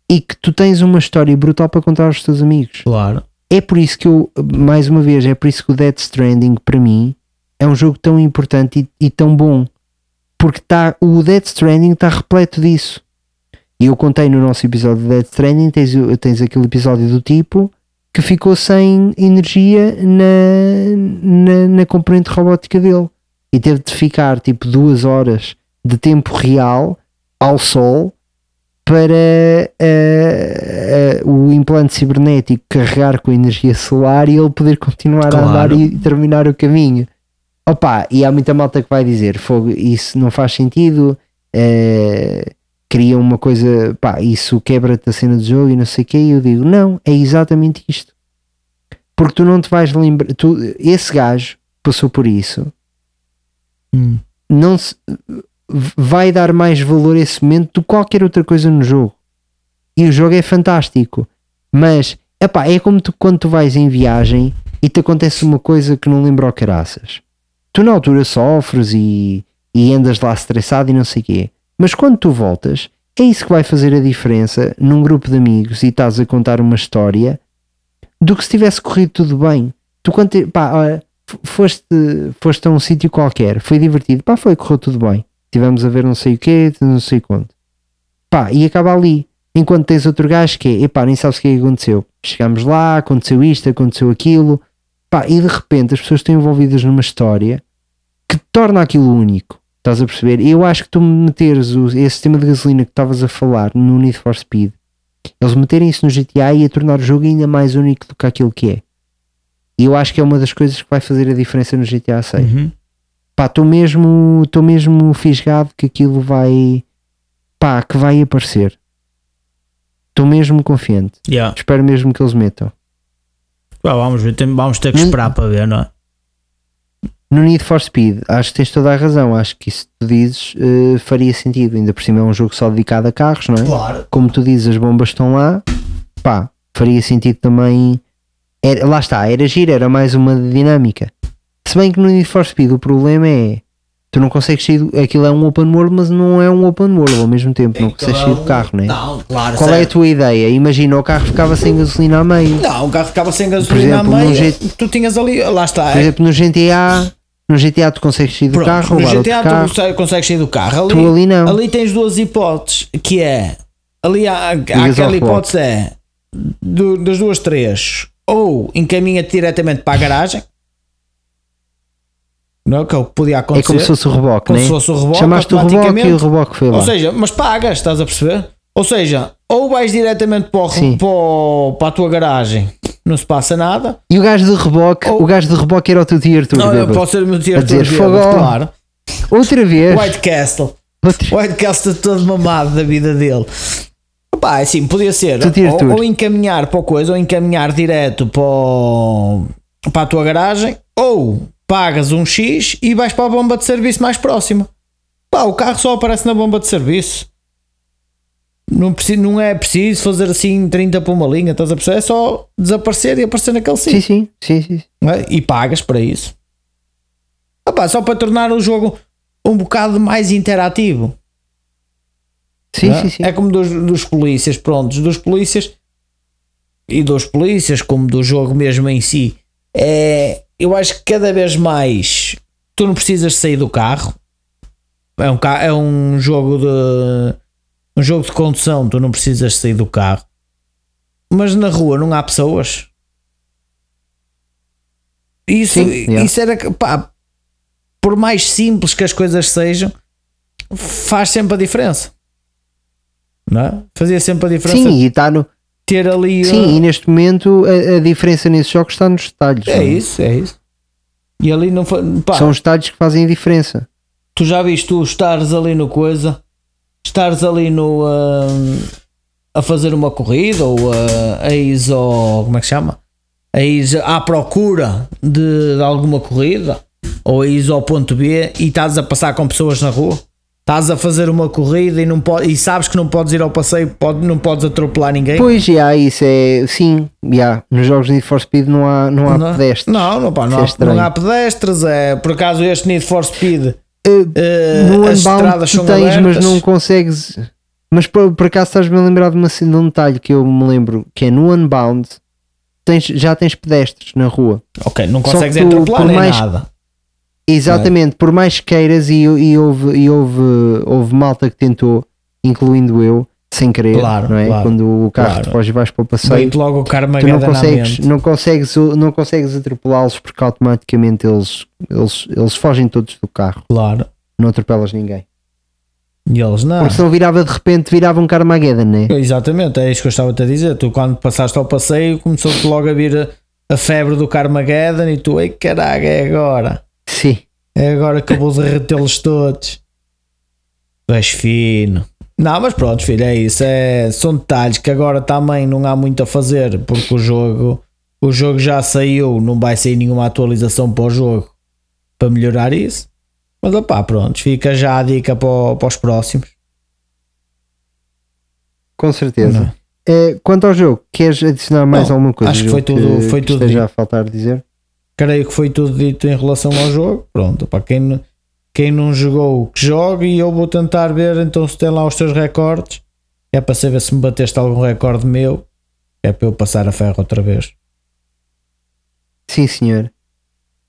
e que tu tens uma história brutal para contar aos teus amigos. Claro. É por isso que eu, mais uma vez, é por isso que o Death Stranding, para mim, é um jogo tão importante e, e tão bom. Porque tá, o Death Stranding está repleto disso. E eu contei no nosso episódio de Death Stranding, tens, tens aquele episódio do tipo que ficou sem energia na, na, na componente robótica dele. E teve de ficar tipo duas horas de tempo real ao sol para eh, eh, o implante cibernético carregar com a energia solar e ele poder continuar a Claro. andar e terminar o caminho. Opa, e há muita malta que vai dizer: Fogo, isso não faz sentido, eh, cria uma coisa, pá, isso quebra-te a cena do jogo e não sei o que. E eu digo: Não, é exatamente isto. Porque tu não te vais lembrar, tu, esse gajo passou por isso, Hum. não se, vai dar mais valor a esse momento do que qualquer outra coisa no jogo. E o jogo é fantástico. Mas epá, é como tu, quando tu vais em viagem e te acontece uma coisa que não lembra o caraças. Tu na altura sofres e, e andas lá estressado e não sei o quê. Mas quando tu voltas, é isso que vai fazer a diferença num grupo de amigos e estás a contar uma história do que se tivesse corrido tudo bem. Tu quando pá, foste, foste a um sítio qualquer, foi divertido, pá, foi, correu tudo bem. Tivemos a ver não sei o quê, não sei quanto. Pá, e acaba ali. Enquanto tens outro gajo que é, epá, nem sabes o que é aconteceu. Chegamos lá, aconteceu isto, aconteceu aquilo. Pá, e de repente as pessoas estão envolvidas numa história que torna aquilo único. Estás a perceber? E eu acho que tu meteres o, esse sistema de gasolina que estavas a falar no Need for Speed, eles meterem isso no GTA e a tornar o jogo ainda mais único do que aquilo que é. E eu acho que é uma das coisas que vai fazer a diferença no GTA 6. Uhum. Pá, estou mesmo, estou mesmo fisgado que aquilo vai, pá, que vai aparecer. Estou mesmo confiante. Yeah. Espero mesmo que eles metam. Pá, vamos ver, vamos ter que Hum. esperar para ver, não é? No Need for Speed, acho que tens toda a razão. Acho que isso que tu dizes eh, faria sentido. Ainda por cima é um jogo só dedicado a carros, não é? Claro. Como tu dizes, as bombas estão lá. Pá, faria sentido também. Era, lá está, era giro, era mais uma dinâmica. Se bem que no Need for Speed o problema é. Tu não consegues sair. do- Aquilo é um open world, mas não é um open world ao mesmo tempo. Não consegues sair do carro, não é? Não, claro. Qual é a certo. tua ideia? Imagina o carro ficava sem gasolina a meio. Não, o carro ficava sem gasolina exemplo, a meio. Tu tinhas ali, lá está. Por é. exemplo, no GTA, no GTA tu consegues sair do Pronto, carro, no GTA carro. tu consegues- sair do carro. Ali, Tu ali não. ali tens duas hipóteses, que é ali há, há aquela hipótese é do- das duas três, ou encaminha-te diretamente para a garagem. Não é que é o que podia acontecer. É como se fosse o reboque, Como né? se fosse o reboque, Chamaste o reboque e o reboque foi lá. Ou seja, mas pagas, estás a perceber? Ou seja, ou vais diretamente para, o- para, o- para a tua garagem, não se passa nada. E o gajo de reboque, o gajo de reboque era o teu tio Arthur. Não, eu posso ser o meu A diretor dizer, claro. Outra vez. White Castle. Outra- White Castle todo mamado da vida dele. Pá, assim, podia ser ou, ou encaminhar para a coisa, ou encaminhar direto para, o- para a tua garagem, ou pagas um X e vais para a bomba de serviço mais próxima. Pá, o carro só aparece na bomba de serviço. Não, preciso, não é preciso fazer assim 30 para uma linha, estás a perceber? É só desaparecer e aparecer naquele Sim, sítio. sim, sim, sim. não é? E pagas para isso. Ah pá, só para tornar o jogo um bocado mais interativo. Sim, é? sim, sim. É como dos, dos polícias, prontos, dos polícias e dos polícias, como do jogo mesmo em si. É, eu acho que cada vez mais tu não precisas sair do carro. É um, é um jogo de um jogo de condução, tu não precisas sair do carro. Mas na rua não há pessoas. Isso, Sim, yeah. isso era que, pá, por mais simples que as coisas sejam, faz sempre a diferença. Não é? Fazia sempre a diferença Sim, e está no. ter ali. Sim, e neste momento a, a diferença nesses jogos está nos detalhes. é não isso, é isso. E ali não foi. Pá, São os detalhes que fazem a diferença. tu já viste tu estares ali no coisa, estares ali no. hum, a fazer uma corrida ou uh, a ires ao. como é que se chama? A ires à procura de, de alguma corrida ou a ires ao ponto B e estás a passar com pessoas na rua. Estás a fazer uma corrida e, não pode, e sabes que não podes ir ao passeio, pode, não podes atropelar ninguém. Pois, já, isso é. Sim, já. Nos jogos de Need for Speed não há, não há não, pedestres. não, não, pá, não, é há, estranho. não há pedestres. É, por acaso este Need for Speed Uh, no as Unbound estradas tu são tens, mas não consegues. Mas por, por acaso estás-me a lembrar de, uma, de um detalhe que eu me lembro que é no Unbound tens, já tens pedestres na rua. Ok, não consegues tu, atropelar por nem mais- nada. Exatamente, por mais que queiras, e, e houve, e houve, houve malta que tentou, incluindo eu, sem querer, Claro, não é? claro, Quando o carro claro. te foge e vais para o passeio, Vem-te logo o tu não consegues, não consegues, não consegues atropelá-los porque automaticamente eles, eles, eles fogem todos do carro, Claro. não atropelas ninguém. E eles não. Porque senão virava de repente, virava um Carmageddon, né? Exatamente, é isso que eu estava a dizer. Tu, quando passaste ao passeio, começou-te logo a vir a, a febre do Carmageddon e tu, ei caralho, é agora. Sim. É agora que eu vou derretê-los todos. Tu és fino. Não, mas pronto, filho, é isso. É, são detalhes que agora também não há muito a fazer, porque o jogo, o jogo já saiu, não vai sair nenhuma atualização para o jogo para melhorar isso. Mas opá, pronto, fica já a dica para, para os próximos. Com certeza. Eh, quanto ao jogo, queres adicionar mais Não, alguma coisa? acho que foi tudo- foi que tudo esteja dito. a faltar dizer. Creio que foi tudo dito em relação ao jogo. Pronto, para quem, quem não jogou, que jogue e eu vou tentar ver então se tem lá os teus recordes. É para saber se me bateste algum recorde meu. É para eu passar a ferro outra vez. Sim, senhor.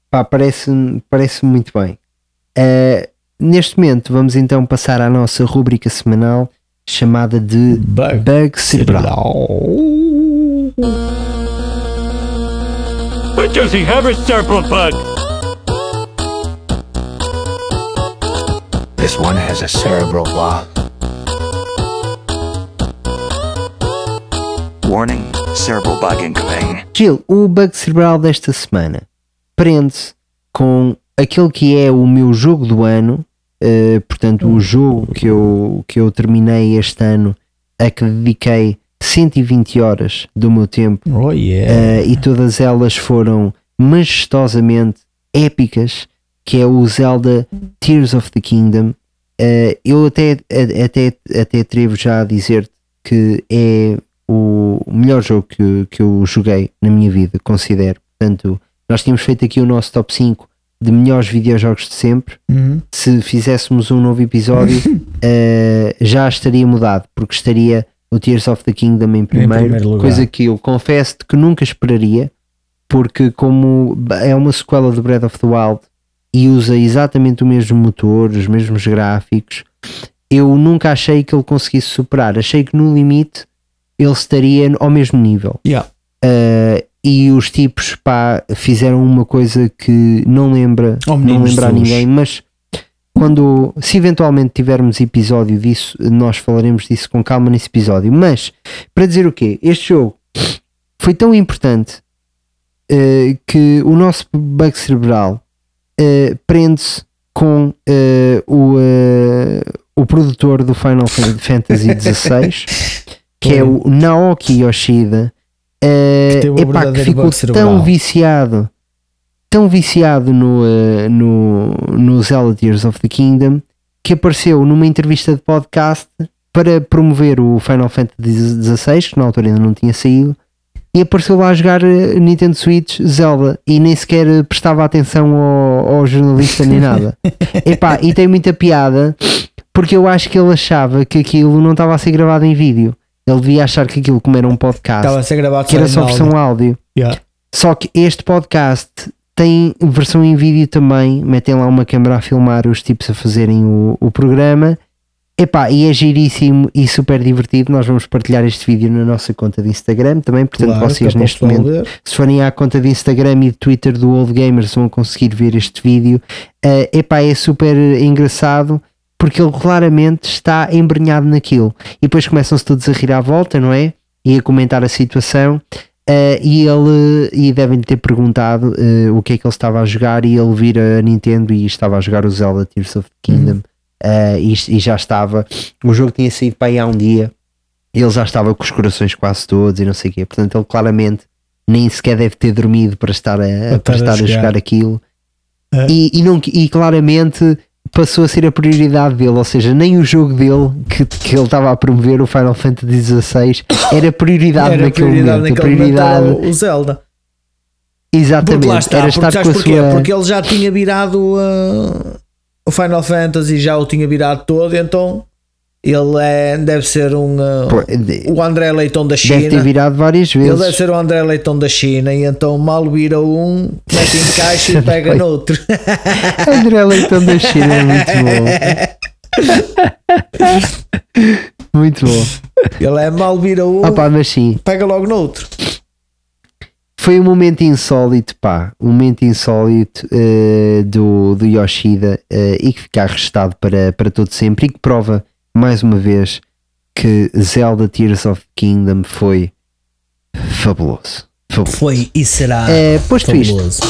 Pá, parece-me parece muito bem. Eh, neste momento, vamos então passar à nossa rúbrica semanal chamada de Bug. Bug Cerebral. But does he have a cerebral bug? This one has a cerebral blah. Warning, cerebral bug incoming. Gil, o bug cerebral desta semana prende-se com aquele que é o meu jogo do ano, eh, portanto, o jogo que eu, que eu terminei este ano, a que dediquei 120 horas do meu tempo Oh yeah. eh, e todas elas foram majestosamente épicas, que é o Zelda Tears of the Kingdom. Eh, eu até, até, até atrevo já a dizer que é o melhor jogo que, que eu joguei na minha vida, considero. Portanto, nós tínhamos feito aqui o nosso top 5 de melhores videojogos de sempre. Uhum. Se fizéssemos um novo episódio, eh, já estaria mudado, porque estaria o Tears of the Kingdom em primeiro, primeiro lugar. coisa que eu confesso que nunca esperaria, porque como é uma sequela de Breath of the Wild e usa exatamente o mesmo motor, os mesmos gráficos, eu nunca achei que ele conseguisse superar. Achei que no limite ele estaria ao mesmo nível. Yeah. Uh, e os tipos pá, fizeram uma coisa que não lembra, Oh, não lembra a ninguém, mas quando se eventualmente tivermos episódio disso, nós falaremos disso com calma nesse episódio. Mas para dizer o quê? Este jogo foi tão importante uh, que o nosso bug cerebral uh, prende-se com uh, o, uh, o produtor do Final Fantasy XVI, que é o Naoki Yoshida. O epá, que ficou cerebral. tão viciado tão viciado no, no, no Zelda Tears of the Kingdom que apareceu numa entrevista de podcast para promover o Final Fantasy XVI, que na altura ainda não tinha saído, e apareceu lá a jogar eh, Nintendo Switch Zelda e nem sequer eh, prestava atenção ao, ao jornalista nem nada. Epá, e tem muita piada porque eu acho que ele achava que aquilo não estava a ser gravado em vídeo. Ele devia achar que aquilo, como era um podcast, Estava a ser gravado que era só versão áudio. áudio. Yeah. Só que este podcast tem versão em vídeo também. Metem lá uma câmera a filmar os tipos a fazerem o, o programa. Epá, e é giríssimo e super divertido. Nós vamos partilhar este vídeo na nossa conta de Instagram também. Portanto, Claro, vocês é o neste momento, ver. se forem à conta de Instagram e de Twitter do Old Gamers, vão conseguir ver este vídeo. Eh, epá, é super engraçado porque ele claramente está embrenhado naquilo. E depois começam-se todos a rir à volta, não é? E a comentar a situação. Eh, e ele e devem ter perguntado eh, o que é que ele estava a jogar e ele vira a Nintendo e estava a jogar o Zelda Tears of the Kingdom eh, e, e já estava o jogo tinha saído para aí há um dia ele já estava com os corações quase todos e não sei o quê, portanto ele claramente nem sequer deve ter dormido para estar a, Para para estar a a jogar. jogar aquilo É. e, e, não, e claramente passou a ser a prioridade dele, ou seja, nem o jogo dele que, que ele estava a promover, o Final Fantasy XVI, era prioridade Era naquele prioridade momento. naquele a prioridade, momento o- Zelda. Porque exatamente, lá está, era porque estar com a porquê? sua. Porque ele já tinha virado uh, o Final Fantasy, já o tinha virado todo, então ele é, deve ser um uh, o André Leitão da China. Deve ter virado várias Ele vezes. deve ser o André Leitão da China e então mal vira um, mete em caixa e pega noutro. André Leitão da China é muito bom. muito bom. Ele é mal vira um, Opa, mas sim, pega logo noutro. Foi um momento insólito, pá. Um momento insólito eh, do, do Yoshida eh, e que fica arrestado para, para todo sempre e que prova, mais uma vez, que Zelda Tears of Kingdom foi fabuloso. fabuloso. Foi e será Eh, posto isto, fabuloso.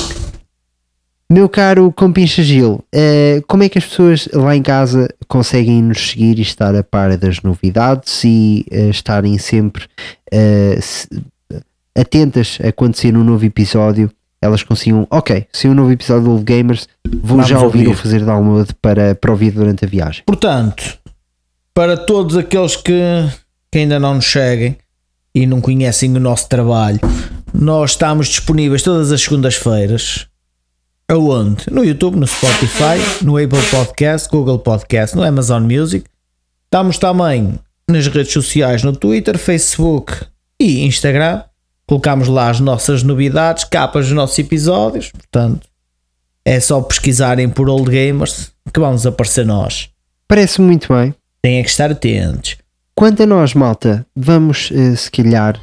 Meu caro Compincha Gil, eh, como é que as pessoas lá em casa conseguem nos seguir e estar a par das novidades e eh, estarem sempre se- atentas a quando sair um novo episódio? Elas consigam, ok, se um novo episódio do Old Gamers, vou Vamos já ouvir ou fazer download para, para ouvir durante a viagem. Portanto, para todos aqueles que, que ainda não nos seguem e não conhecem o nosso trabalho, nós estamos disponíveis todas as segundas-feiras. Aonde? No YouTube, no Spotify, no Apple Podcast, Google Podcast, no Amazon Music. Estamos também nas redes sociais, no Twitter, Facebook e Instagram. Colocamos lá as nossas novidades, capas dos nossos episódios. Portanto, é só pesquisarem por Old Gamers que vamos aparecer nós. Parece muito bem. Têm que estar atentos. Quanto a nós, malta, vamos eh, se calhar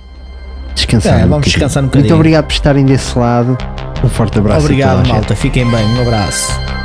descansar. É, um vamos bocadinho. descansar um Muito bocadinho. obrigado por estarem desse lado. Um forte abraço. Obrigado, gente. malta. Fiquem bem. Um abraço.